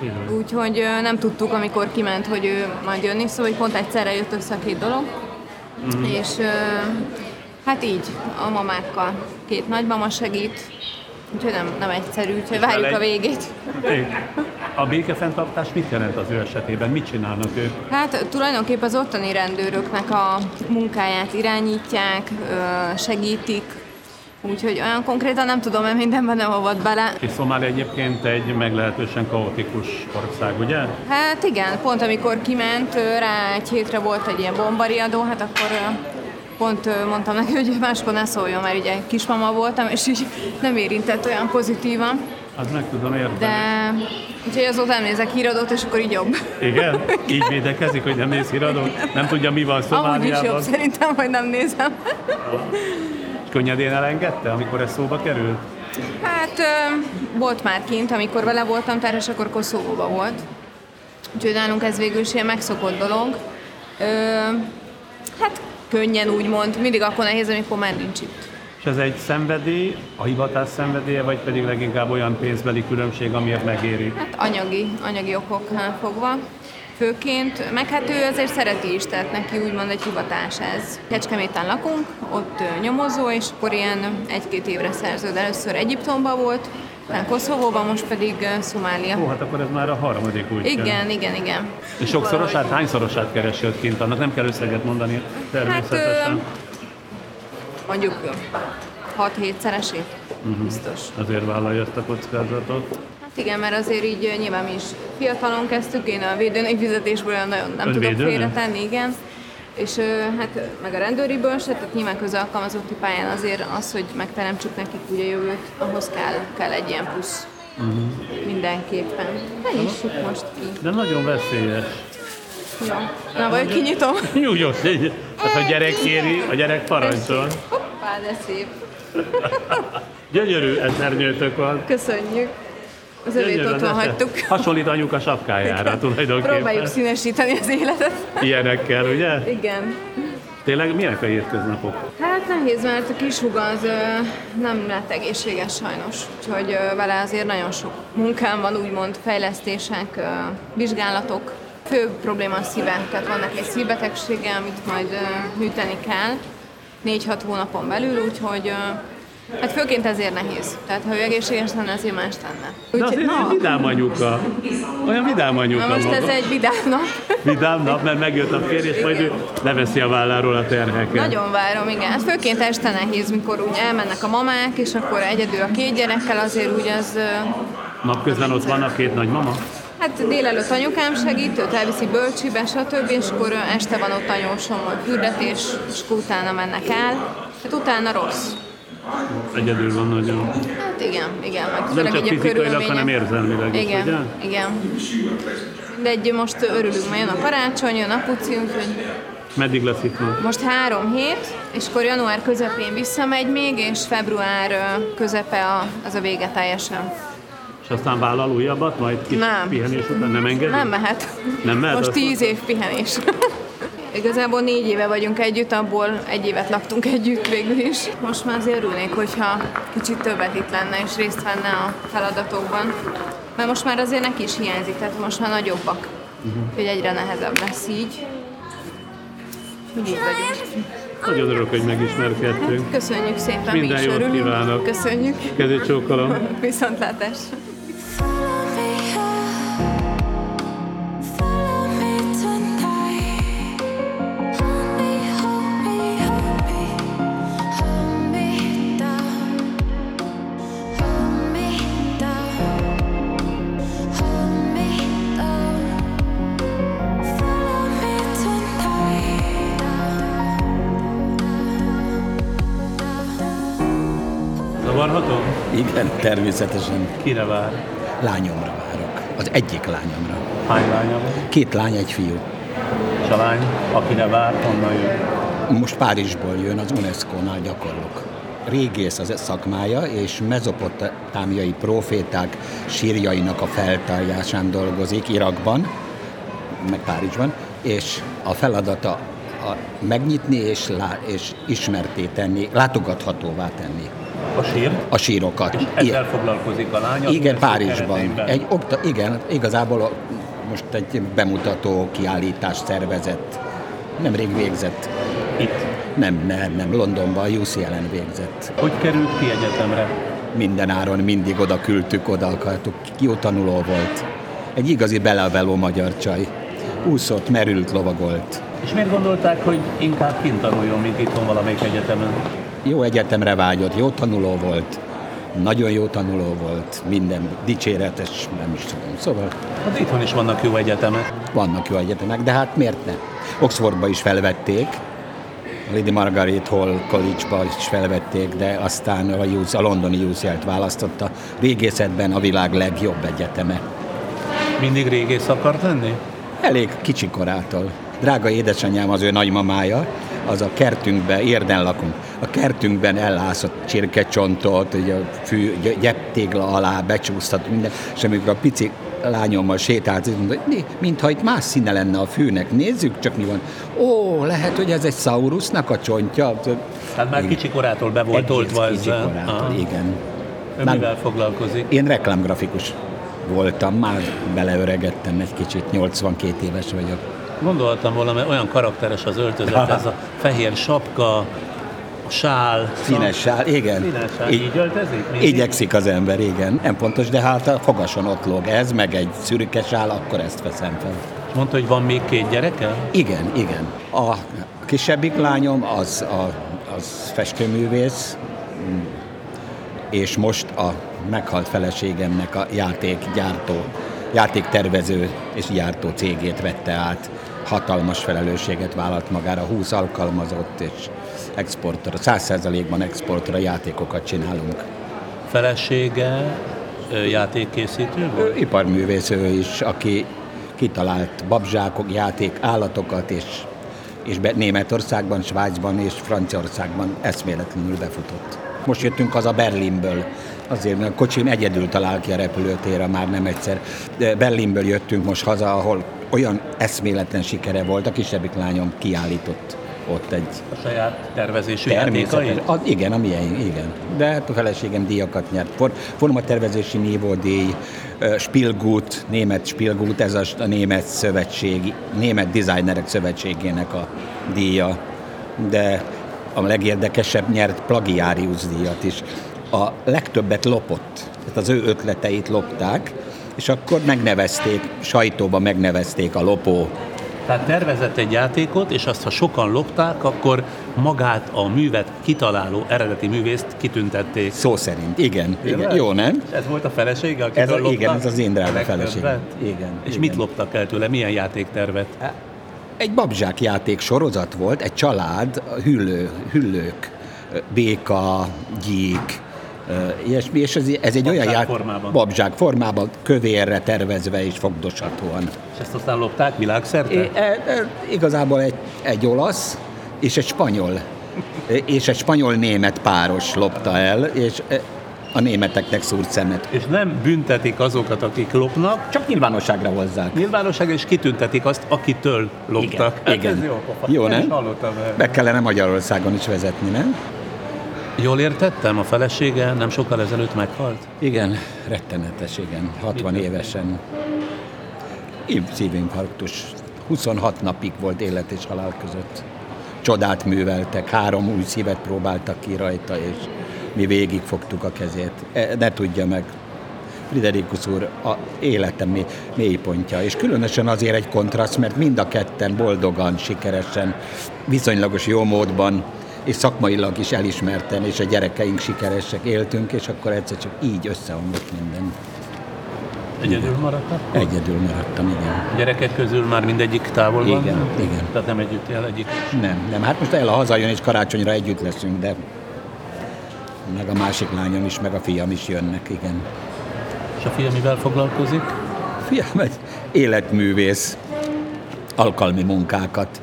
Bizony. úgyhogy nem tudtuk, amikor kiment, hogy ő majd jönni, szóval pont egyszerre jött össze a két dolog. Mhm. És hát így, a mamákkal két nagymama segít, úgyhogy nem, nem egyszerű, úgyhogy várjuk a végét. A békefenntartás mit jelent az ő esetében? Mit csinálnak ők? Hát tulajdonképpen az ottani rendőröknek a munkáját irányítják, segítik, úgyhogy olyan konkrétan nem tudom, mert mindenben nem avat bele. És Szomália egyébként egy meglehetősen kaotikus ország, ugye? Hát igen, pont amikor kiment, rá egy hétre volt egy ilyen bombariadó, hát akkor pont mondtam neki, hogy máskor ne szóljon, mert ugye kismama voltam, és így nem érintett olyan pozitívan, Az meg tudom érteni. de úgyhogy azóta nem nézek híradót, és akkor így jobb. Igen? Így védekezik, hogy nem néz híradót? Nem tudja, mi van Amúgy is jobb Szomáliában? szerintem, hogy nem nézem. És könnyedén elengedte, amikor ez szóba került? Hát volt már kint, amikor vele voltam terhes, akkor Koszovóban volt. Úgyhogy nálunk ez végül is ilyen megszokott dolog. Ö, hát könnyen úgymond, mindig akkor nehéz, amikor már nincs itt. Ez egy szenvedély, a hivatás szenvedélye, vagy pedig leginkább olyan pénzbeli különbség, amiért megéri? Hát anyagi, anyagi okoknál fogva. Főként, meg hát ő azért szereti is, tehát neki úgymond egy hivatás ez. Kecskeméten lakunk, ott nyomozó, és akkor ilyen egy-két évre szerződ. Először Egyiptomban volt, aztán Koszovóban, most pedig Szomália. Ó, hát akkor ez már a harmadik úgy. Igen, igen, igen. És sokszorosát, hányszorosát keresi ott kint? Annak nem kell összeget mondani természetesen. Hát, Mondjuk 6-7 szeresét. Mhm. biztos. Azért vállalja ezt a kockázatot. Hát igen, mert azért így nyilván mi is fiatalon kezdtük, én a védőnök fizetésből nagyon nem Ön tudok védőnő? félretenni, igen. És hát meg a rendőriből se, tehát nyilván közalkalmazotti pályán azért az, hogy megteremtsük nekik ugye a jövőt, ahhoz kell, kell egy ilyen plusz Mhm. mindenképpen. Nyissuk most ki. De nagyon veszélyes. Jó. Na, vagy kinyitom. Nyugodj, hát ha gyerek kéri, a gyerek parancsol. Hoppá, de szép. Gyönyörű esernyőtök van. Köszönjük. Az övét otthon eser. hagytuk. Hasonlít anyuka sapkájára tulajdonképpen. Próbáljuk színesíteni az életet. Ilyenekkel, ugye? Igen. Tényleg milyenek a hétköznapok? Hát nehéz, mert a kis húga az ö, nem lett egészséges sajnos. Úgyhogy ö, vele azért nagyon sok munkám van, úgymond fejlesztések, ö, vizsgálatok. Fő probléma a szíve, tehát van neki egy szívbetegsége, amit majd ö, műteni kell 4-6 hónapon belül, úgyhogy ö, hát főként ezért nehéz. Tehát ha ő egészséges lenne, azért más lenne. De azért egy vidám anyuka. Olyan vidám anyuka Na most ez maga. egy vidám nap. Vidám nap, mert megjött a férj, és majd ő leveszi a válláról a terheket. Nagyon várom, igen. Hát főként este nehéz, mikor úgy elmennek a mamák, és akkor egyedül a két gyerekkel, azért úgy az... Napközben ott van a két nagymama? Hát délelőtt anyukám segít, őt elviszi bölcsibe, stb. És akkor este van ott anyósom, a küldetés, és akkor utána mennek el. Hát utána rossz. Egyedül van nagyon. Hát igen, igen. Meg Nem csak fizikailag, hanem érzelmileg is, Igen, ugye? igen. Mindegy, most örülünk, mert jön a karácsony, jön a puci, úgyhogy Meddig lesz itt van? Most három hét, és akkor január közepén visszamegy még, és február közepe a, az a vége teljesen. És aztán vállal újabbat, majd kis Nem. pihenés után nem engedi? Nem mehet. Nem mehet? Most tíz év pihenés. Igazából négy éve vagyunk együtt, abból egy évet laktunk együtt végül is. Most már azért örülnék, hogyha kicsit többet itt lenne és részt venne a feladatokban. Mert most már azért neki is hiányzik, tehát most már nagyobbak. Mhm. Úgyhogy egyre nehezebb lesz így. Úgyhogy így vagyunk. Nagyon örülök, hogy megismerkedtünk. Köszönjük szépen, mi Minden is jót örülünk. kívánok. Köszönjük. Kezét csókolom. Viszontlátás. Igen, természetesen. Kire vár? Lányomra várok. Az egyik lányomra. Hány lánya van? Két lány, egy fiú. És a lány, akire vár, honnan jön? Most Párizsból jön, az UNESCO-nál gyakorlok. Régész az szakmája, és mezopotámiai proféták sírjainak a feltárjásán dolgozik Irakban, meg Párizsban, és a feladata a megnyitni és, lá, és ismerté tenni, látogathatóvá tenni. A sír? A sírokat. És ezzel foglalkozik a lány? Igen, Párizsban. Egy, okta, igen, igazából a, most egy bemutató kiállítást szervezett. Nemrég végzett. Itt? Nem, nem, nem, Londonban, a UCL-en végzett. Hogy került ki egyetemre? Minden áron mindig oda küldtük, oda akartuk. Jó tanuló volt. Egy igazi beleveló magyar csaj. Úszott, merült, lovagolt. És miért gondolták, hogy inkább kint tanuljon, mint itthon valamelyik egyetemen? Jó egyetemre vágyott, jó tanuló volt. Nagyon jó tanuló volt, minden dicséretes, nem is tudom. Szóval Hát itthon is vannak jó egyetemek. vannak jó egyetemek, de hát miért ne? Oxfordba is felvették, Lady Margaret Hall College-ba is felvették, de aztán a, UC, a londoni UCL-t választotta. Régészetben a világ legjobb egyeteme. Mindig régész akart lenni? Elég kicsi korától. Drága édesanyám, az ő nagymamája, az a kertünkben, érden lakunk, a kertünkben ellászott csirkecsontot, ugye a fű, gy- gyeptégla alá becsúsztat minden, és amikor a pici lányommal sétált, így mondta, hogy "Mi, mintha itt más színe lenne a fűnek, nézzük csak mi van. Ó, lehet, hogy ez egy Saurusnak a csontja. Tehát már kicsi korától be volt Egész oltva kicsi ezzel. korától, Aha. igen. Ön Már- mivel foglalkozik? Én reklámgrafikus voltam, már beleöregettem egy kicsit, 82 éves vagyok. Gondoltam volna, mert olyan karakteres az öltözet, ez a fehér sapka, a sál. Színes sál, igen. Színes sál. Így- Így öltözik? Mindig? Igyekszik az ember, igen. Nem pontos, de hát a fogason ott lóg ez, meg egy szürke sál, akkor ezt veszem fel. És mondta, hogy van még két gyereke? Igen, igen. A kisebbik lányom az, a, az festőművész, és most a meghalt feleségemnek a játékgyártó, játéktervező és gyártó cégét vette át. Hatalmas felelősséget vállalt magára, 20 alkalmazott és exportra, 100%-ban exportra játékokat csinálunk. Felesége játékkészítő volt? Iparművész ő is, aki kitalált babzsákok, játék, állatokat, és, és be, Németországban, Svájcban és Franciaországban eszméletlenül befutott. Most jöttünk haza Berlinből, azért, mert a kocsim egyedül talál ki a repülőtérre már nem egyszer. Berlinből jöttünk most haza, ahol olyan eszméletlen sikere volt, a kisebbik lányom kiállított ott egy A saját tervezésű játékai? Igen, a miénk, igen. De hát a feleségem díjakat nyert. For, formatervezési nívódíj, ö, Spielgut, német Spielgut, ez a, a német szövetség, német designerek szövetségének a díja. De a legérdekesebb nyert plagiárius díjat is. A legtöbbet lopott, tehát az ő ötleteit lopták, és akkor megnevezték, sajtóban megnevezték a lopó Tehát tervezett egy játékot, és azt, ha sokan lopták, akkor magát a művet kitaláló eredeti művészt kitüntették. Szó szerint, igen. igen. Jó, nem? És ez volt a felesége, akitől Ez a, loptak? igen, ez az én drága feleségem. Igen. És igen. mit loptak el tőle? Milyen játéktervet? Egy babzsák játék sorozat volt, egy család, hüllő, hüllők, béka, gyík, ilyesmi, és ez, ez egy olyan Babzsák játék, formában. babzsák formában, kövérre tervezve és fogdoshatóan. És ezt aztán lopták világszerte? É, e, e, igazából egy, egy olasz és egy spanyol, és egy spanyol-német páros lopta el, és e, a németeknek szúrt szemet. És nem büntetik azokat, akik lopnak, Csak nyilvánosságra hozzák. nyilvánosság, és kitüntetik azt, akitől loptak. Hát igen. Ez jó, pofa. Jó, Nem. Be kellene Magyarországon is vezetni, nem? Jól értettem, a felesége nem sokkal ezelőtt meghalt? Igen, rettenetes, igen. 60 Mit évesen. Ív- Szívinfarktus. 26 napig volt élet és halál között. Csodát műveltek, három új szívet próbáltak ki rajta, és mi végig fogtuk a kezét. E, Ne tudja meg. Friderikus úr a életem mély, mélypontja, és különösen azért egy kontraszt, mert mind a ketten boldogan, sikeresen, viszonylagos jó módban, és szakmailag is elismerten, és a gyerekeink sikeresek éltünk, és akkor egyszer csak így összeomlott minden. Egyedül maradtak? Egyedül maradtam, igen. A gyerekek közül már mindegyik távol van? Igen, igen. Tehát nem együtt él egyik? Nem, nem. Hát most el a hazajön, és karácsonyra együtt leszünk, de Meg a másik lányom is, meg a fiam is jönnek, igen. És a fia mivel foglalkozik? Fiam egy életművész, alkalmi munkákat.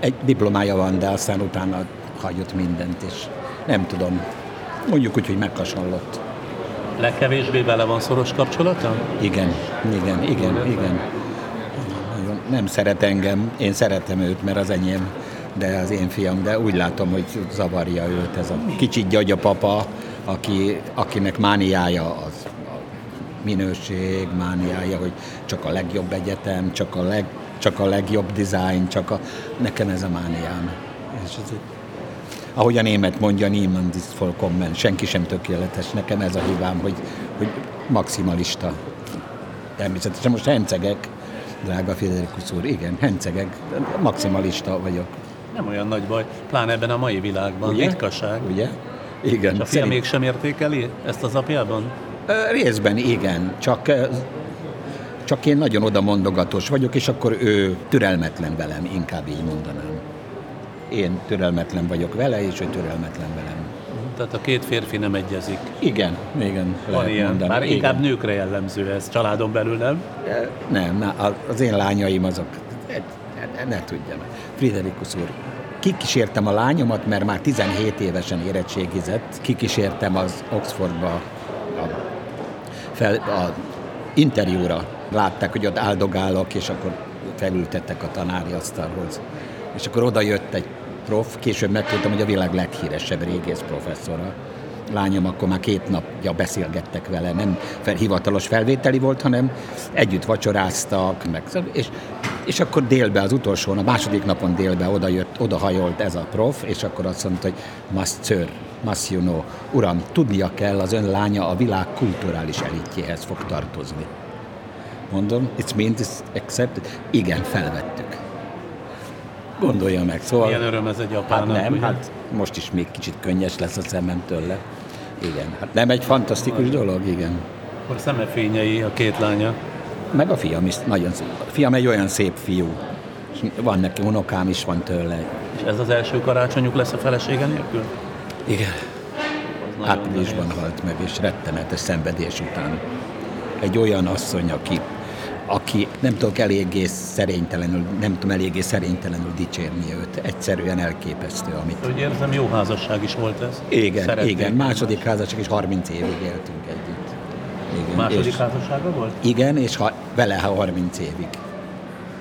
Egy diplomája van, de aztán utána hagyott mindent, és nem tudom, mondjuk úgy, hogy meghasonlott. Legkevésbé vele van szoros kapcsolata? Igen, igen, igen, igen. Nem szeret engem, én szeretem őt, mert az enyém, de az én fiam, de úgy látom, hogy zavarja őt ez a kicsit gyagya-papa, aki, akinek mániája az a minőség, mániája, hogy csak a legjobb egyetem, csak a, leg, csak a legjobb design, csak a... Nekem ez a mániám. És ez egy ahogy a német mondja, niemand ist vollkommen, senki sem tökéletes. Nekem ez a hibám, hogy, hogy maximalista. Természetesen most hencegek, drága Friderikus úr, igen, hencegek, maximalista vagyok. Nem olyan nagy baj, pláne ebben a mai világban. Ugye? Ritkaság. Ugye? Igen. És a fia Szerint- mégsem értékeli ezt az apjában? Részben igen, csak, csak én nagyon oda mondogatós vagyok, és akkor ő türelmetlen velem, inkább így mondanám. Én türelmetlen vagyok vele, és ő türelmetlen velem. Tehát a két férfi nem egyezik. Igen, igen. Van lehet ilyen. mondani. Bár Igen. inkább nőkre jellemző ez, családon belül nem? Nem, na, az én lányaim azok, ne, ne, ne tudjam. Friderikus úr, kikísértem a lányomat, mert már 17 évesen érettségizett, kikísértem az Oxfordba a, fel, a interjúra. Látták, hogy ott áldogálok, és akkor felültettek a tanári asztalhoz. És akkor oda jött egy prof, később megtudtam, hogy a világ leghíresebb régész professzora. Lányom akkor már két napja beszélgettek vele, nem fel, hivatalos felvételi volt, hanem együtt vacsoráztak, meg, és, és akkor délbe, az utolsó, a második napon délbe oda jött, oda hajolt ez a prof, és akkor azt mondta, hogy you know, uram, tudnia kell, az ön lánya a világ kulturális elitjéhez fog tartozni. Mondom, it's meant, it's accepted. Igen, felvettük. Gondolja meg, szóval... Milyen öröm ez egy Hát apának, nem, ugye? hát most is még kicsit könnyes lesz a szemem tőle. Igen, hát nem egy fantasztikus dolog, igen. Akkor szemefényei a két lánya. Meg a fiam is nagyon szép. A fiam egy olyan szép fiú. És van neki unokám is van tőle. És ez az első karácsonyuk lesz a felesége nélkül? Igen. nagyon Áprilisban halt meg, és rettenetes szenvedés után. Egy olyan asszony, aki, aki nem tudok eléggé szerénytelenül, nem tudom eléggé szerénytelenül dicsérni őt. Egyszerűen elképesztő, amit Úgy érzem, jó házasság is volt ez. Igen, Szerették igen, második házasság, és 30 évig éltünk együtt. Igen, Második és, házassága volt? igen, és ha, vele ha 30 évig.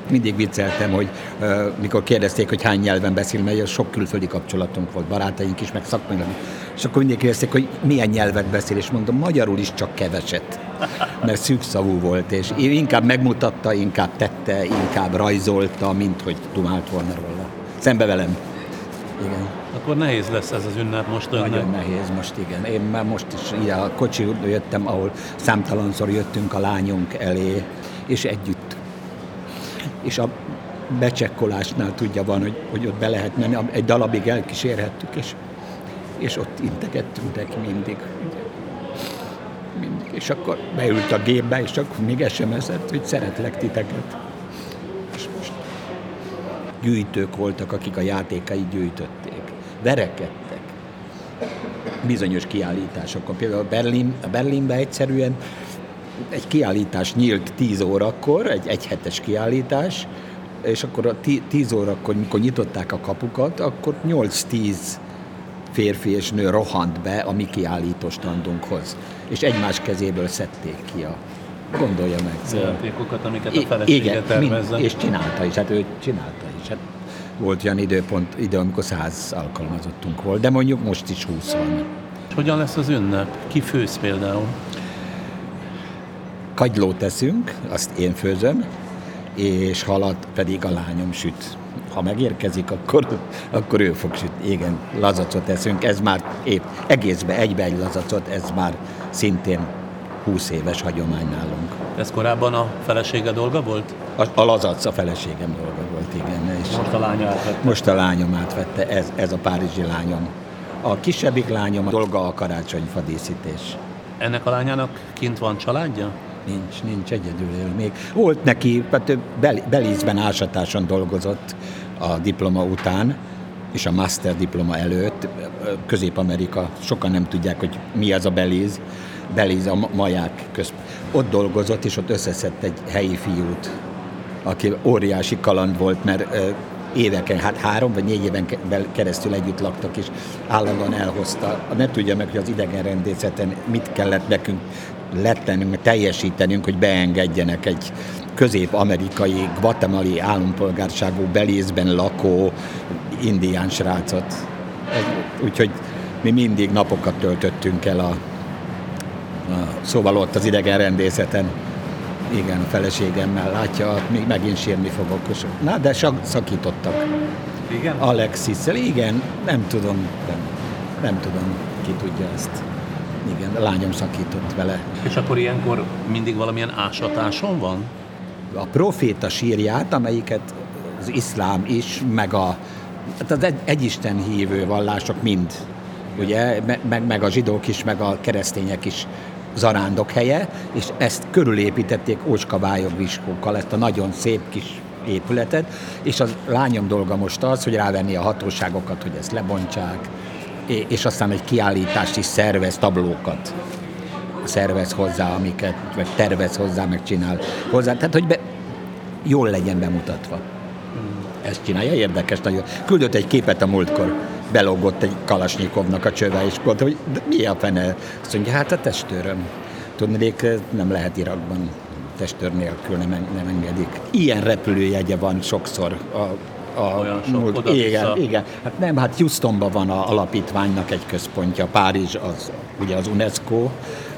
Mindig vicceltem, hogy uh, mikor kérdezték, hogy hány nyelven beszél, mert sok külföldi kapcsolatunk volt, barátaink is, meg szakmailag. És akkor mindig kérdezték, hogy milyen nyelvet beszél, és mondom, magyarul is csak keveset, mert szűkszavú volt, és én inkább megmutatta, inkább tette, inkább rajzolta, mint hogy dumált volna róla. Szembe velem. Igen. Akkor nehéz lesz ez az ünnep most önnek. Nagyon nehéz most, igen. Én már most is ide a kocsi jöttem, ahol számtalanszor jöttünk a lányunk elé, és együtt. És a becsekkolásnál tudja van, hogy, hogy ott be lehet menni, egy dalabig elkísérhettük, és, és ott integettünk neki mindig. mindig. És akkor beült a gépbe, és akkor még SMS-et, hogy szeretlek titeket. És most gyűjtők voltak, akik a játékai gyűjtötték. Verekedtek bizonyos kiállításokon. Például Berlin, Berlinben egyszerűen egy kiállítás nyílt 10 órakor, egy egyhetes kiállítás, és akkor a 10 órakor, mikor nyitották a kapukat, akkor 8-10 férfi és nő rohant be a mi kiállító standunkhoz, és egymás kezéből szedték ki a Gondolja meg. Játékokat, amiket a felesége igen, tervezze. és csinálta is, hát ő csinálta is. Hát volt olyan időpont, idő, amikor száz alkalmazottunk volt, de mondjuk most is 20 van. Hogyan lesz az ünnep? Ki főz például? Kagylót teszünk, azt én főzöm, és halat pedig a lányom süt. Ha megérkezik, akkor, akkor ő fog sütni. Igen, lazacot eszünk, ez már épp egészbe egybe egy lazacot, ez már szintén 20 éves hagyomány nálunk. Ez korábban a felesége dolga volt? A, a lazac a feleségem dolga volt, igen. És Most a lánya átvette. Most a lányom átvette, ez, ez a párizsi lányom. A kisebbik lányom a dolga a karácsonyfa díszítés. Ennek a lányának kint van családja? Nincs, nincs, egyedül él még. Volt neki, hát ő Bel- Belízben ásatáson dolgozott a diploma után, és a master diploma előtt Közép-Amerika, sokan nem tudják, hogy mi az a Belize, Belize a maják közt. Ott dolgozott, és ott összeszedte egy helyi fiút, aki óriási kaland volt, mert éveken, hát három vagy négy éven keresztül együtt laktak, és állandóan elhozta. Nem tudja meg, hogy az idegenrendészeten mit kellett nekünk lettennünk, teljesítenünk, hogy beengedjenek egy közép-amerikai, guatemali állampolgárságú Belézben lakó indián srácot. Úgyhogy mi mindig napokat töltöttünk el a, a szóval ott az idegenrendészeten. Igen, a feleségemmel látja, még megint sírni fogok. Na, de szakítottak. Igen? alexis igen, nem tudom, nem, nem tudom, ki tudja ezt. Igen, a lányom szakított vele. És akkor ilyenkor mindig valamilyen ásatáson van? A proféta sírját, amelyiket az iszlám is, meg a hát az egy, egyisten hívő vallások mind, ugye, meg, meg a zsidók is, meg a keresztények is zarándok helye, és ezt körülépítették ócskavályog viskókkal, ezt a nagyon szép kis épületet, és a lányom dolga most az, hogy rávenni a hatóságokat, hogy ezt lebontsák, és aztán egy kiállítást is szervez, tablókat szervez hozzá, amiket, vagy tervez hozzá, meg csinál hozzá. Tehát, hogy be, jól legyen bemutatva. Ezt csinálja, érdekes nagyon. Küldött egy képet a múltkor, belogott egy Kalasnyikovnak a csöve, és mondta, hogy de mi a fene? Azt mondja, hát a testőröm. Tudnék, nem lehet Irakban testőr nélkül nem, nem engedik. Ilyen repülőjegye van sokszor a a Olyan sok múlt, oda igen, igen. Hát nem, hát Houstonban van a alapítványnak egy központja, Párizs az ugye az UNESCO,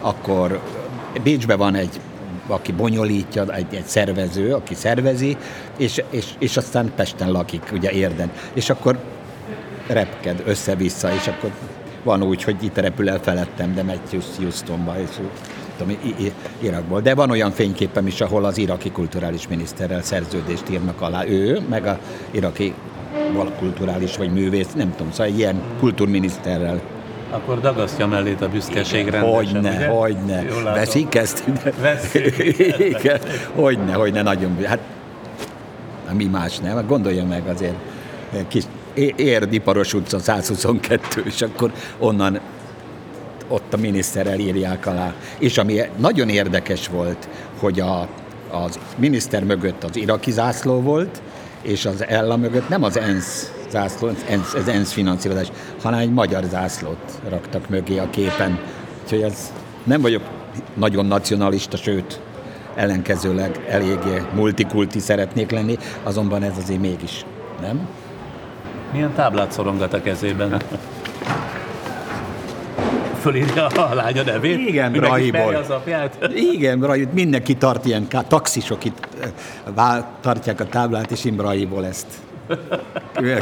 akkor Bécsben van egy aki bonyolítja, egy, egy szervező, aki szervezi, és, és, és aztán Pesten lakik, ugye érden. És akkor repked össze-vissza, és akkor van úgy, hogy itt repül el felettem, de megy Houstonba, és tudom, Irakból. De van olyan fényképem is, ahol az iraki kulturális miniszterrel szerződést írnak alá. Ő, meg a iraki kulturális vagy művész, nem tudom, szóval ilyen kultúrminiszterrel. Akkor dagasztja mellét a büszkeség rendesen, Hogyne, ugye? hogyne. Veszik ezt? Veszik. Igen. Hogyne, hogyne, nagyon. Hát mi más nem? Gondolja meg azért kis Érdiparos utca 122, és akkor onnan ott a miniszterrel írják alá. És ami nagyon érdekes volt, hogy a, az miniszter mögött az iraki zászló volt, és az Ella mögött nem az ENSZ zászló, az ENSZ finanszírozás, hanem egy magyar zászlót raktak mögé a képen. Úgyhogy ez nem vagyok nagyon nacionalista, sőt, ellenkezőleg eléggé multikulti szeretnék lenni, azonban ez azért mégis, nem? Milyen táblát szorongat a kezében? Fölírja a lánya nevét? Igen, Brahiból. az apját? Igen, Brahiból. Mindenki tart ilyen, taxisok itt eh, tartják a táblát, és én Brahiból ezt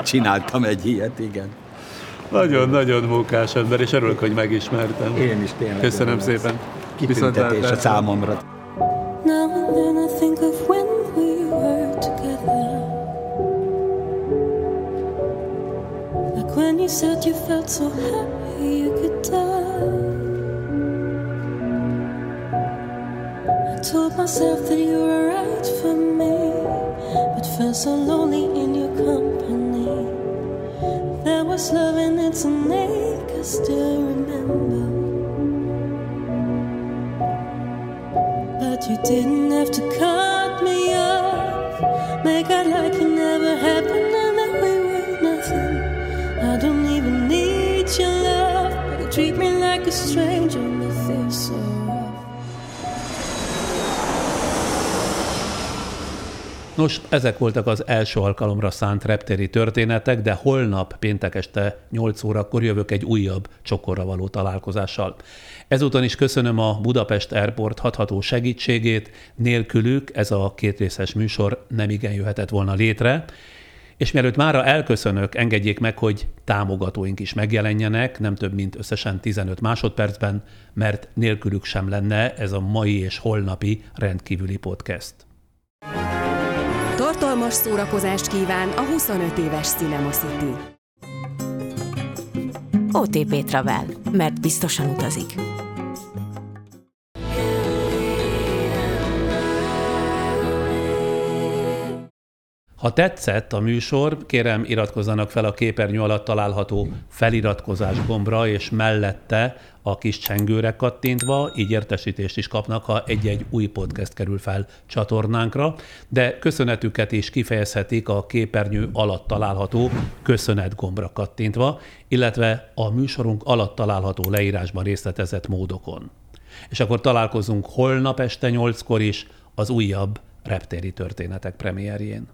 csináltam egy ilyet, igen. Nagyon-nagyon munkás ember, és örülök, hogy megismertem. Én is tényleg. Köszönöm szépen. Kitüntetés a számomra. Now and then I think of when we were together Like when you said you felt so happy you could die I told myself that you were right for me But felt so lonely was love in its ache, I still remember. But you didn't have to cut Nos, ezek voltak az első alkalomra szánt reptéri történetek, de holnap péntek este 8 órakor jövök egy újabb csokorra való találkozással. Ezúton is köszönöm a Budapest Airport hatható segítségét, nélkülük ez a kétrészes műsor nem igen jöhetett volna létre, és mielőtt mára elköszönök, engedjék meg, hogy támogatóink is megjelenjenek, nem több, mint összesen 15 másodpercben, mert nélkülük sem lenne ez a mai és holnapi rendkívüli podcast. Tartalmas szórakozást kíván a 25 éves Cinema City. OTP Travel, mert biztosan utazik. Ha tetszett a műsor, kérem iratkozzanak fel a képernyő alatt található feliratkozás gombra, és mellette a kis csengőre kattintva, így értesítést is kapnak, ha egy-egy új podcast kerül fel csatornánkra, de köszönetüket is kifejezhetik a képernyő alatt található köszönet gombra kattintva, illetve a műsorunk alatt található leírásban részletezett módokon. És akkor találkozunk holnap este 8-kor is az újabb reptéri történetek premierjén.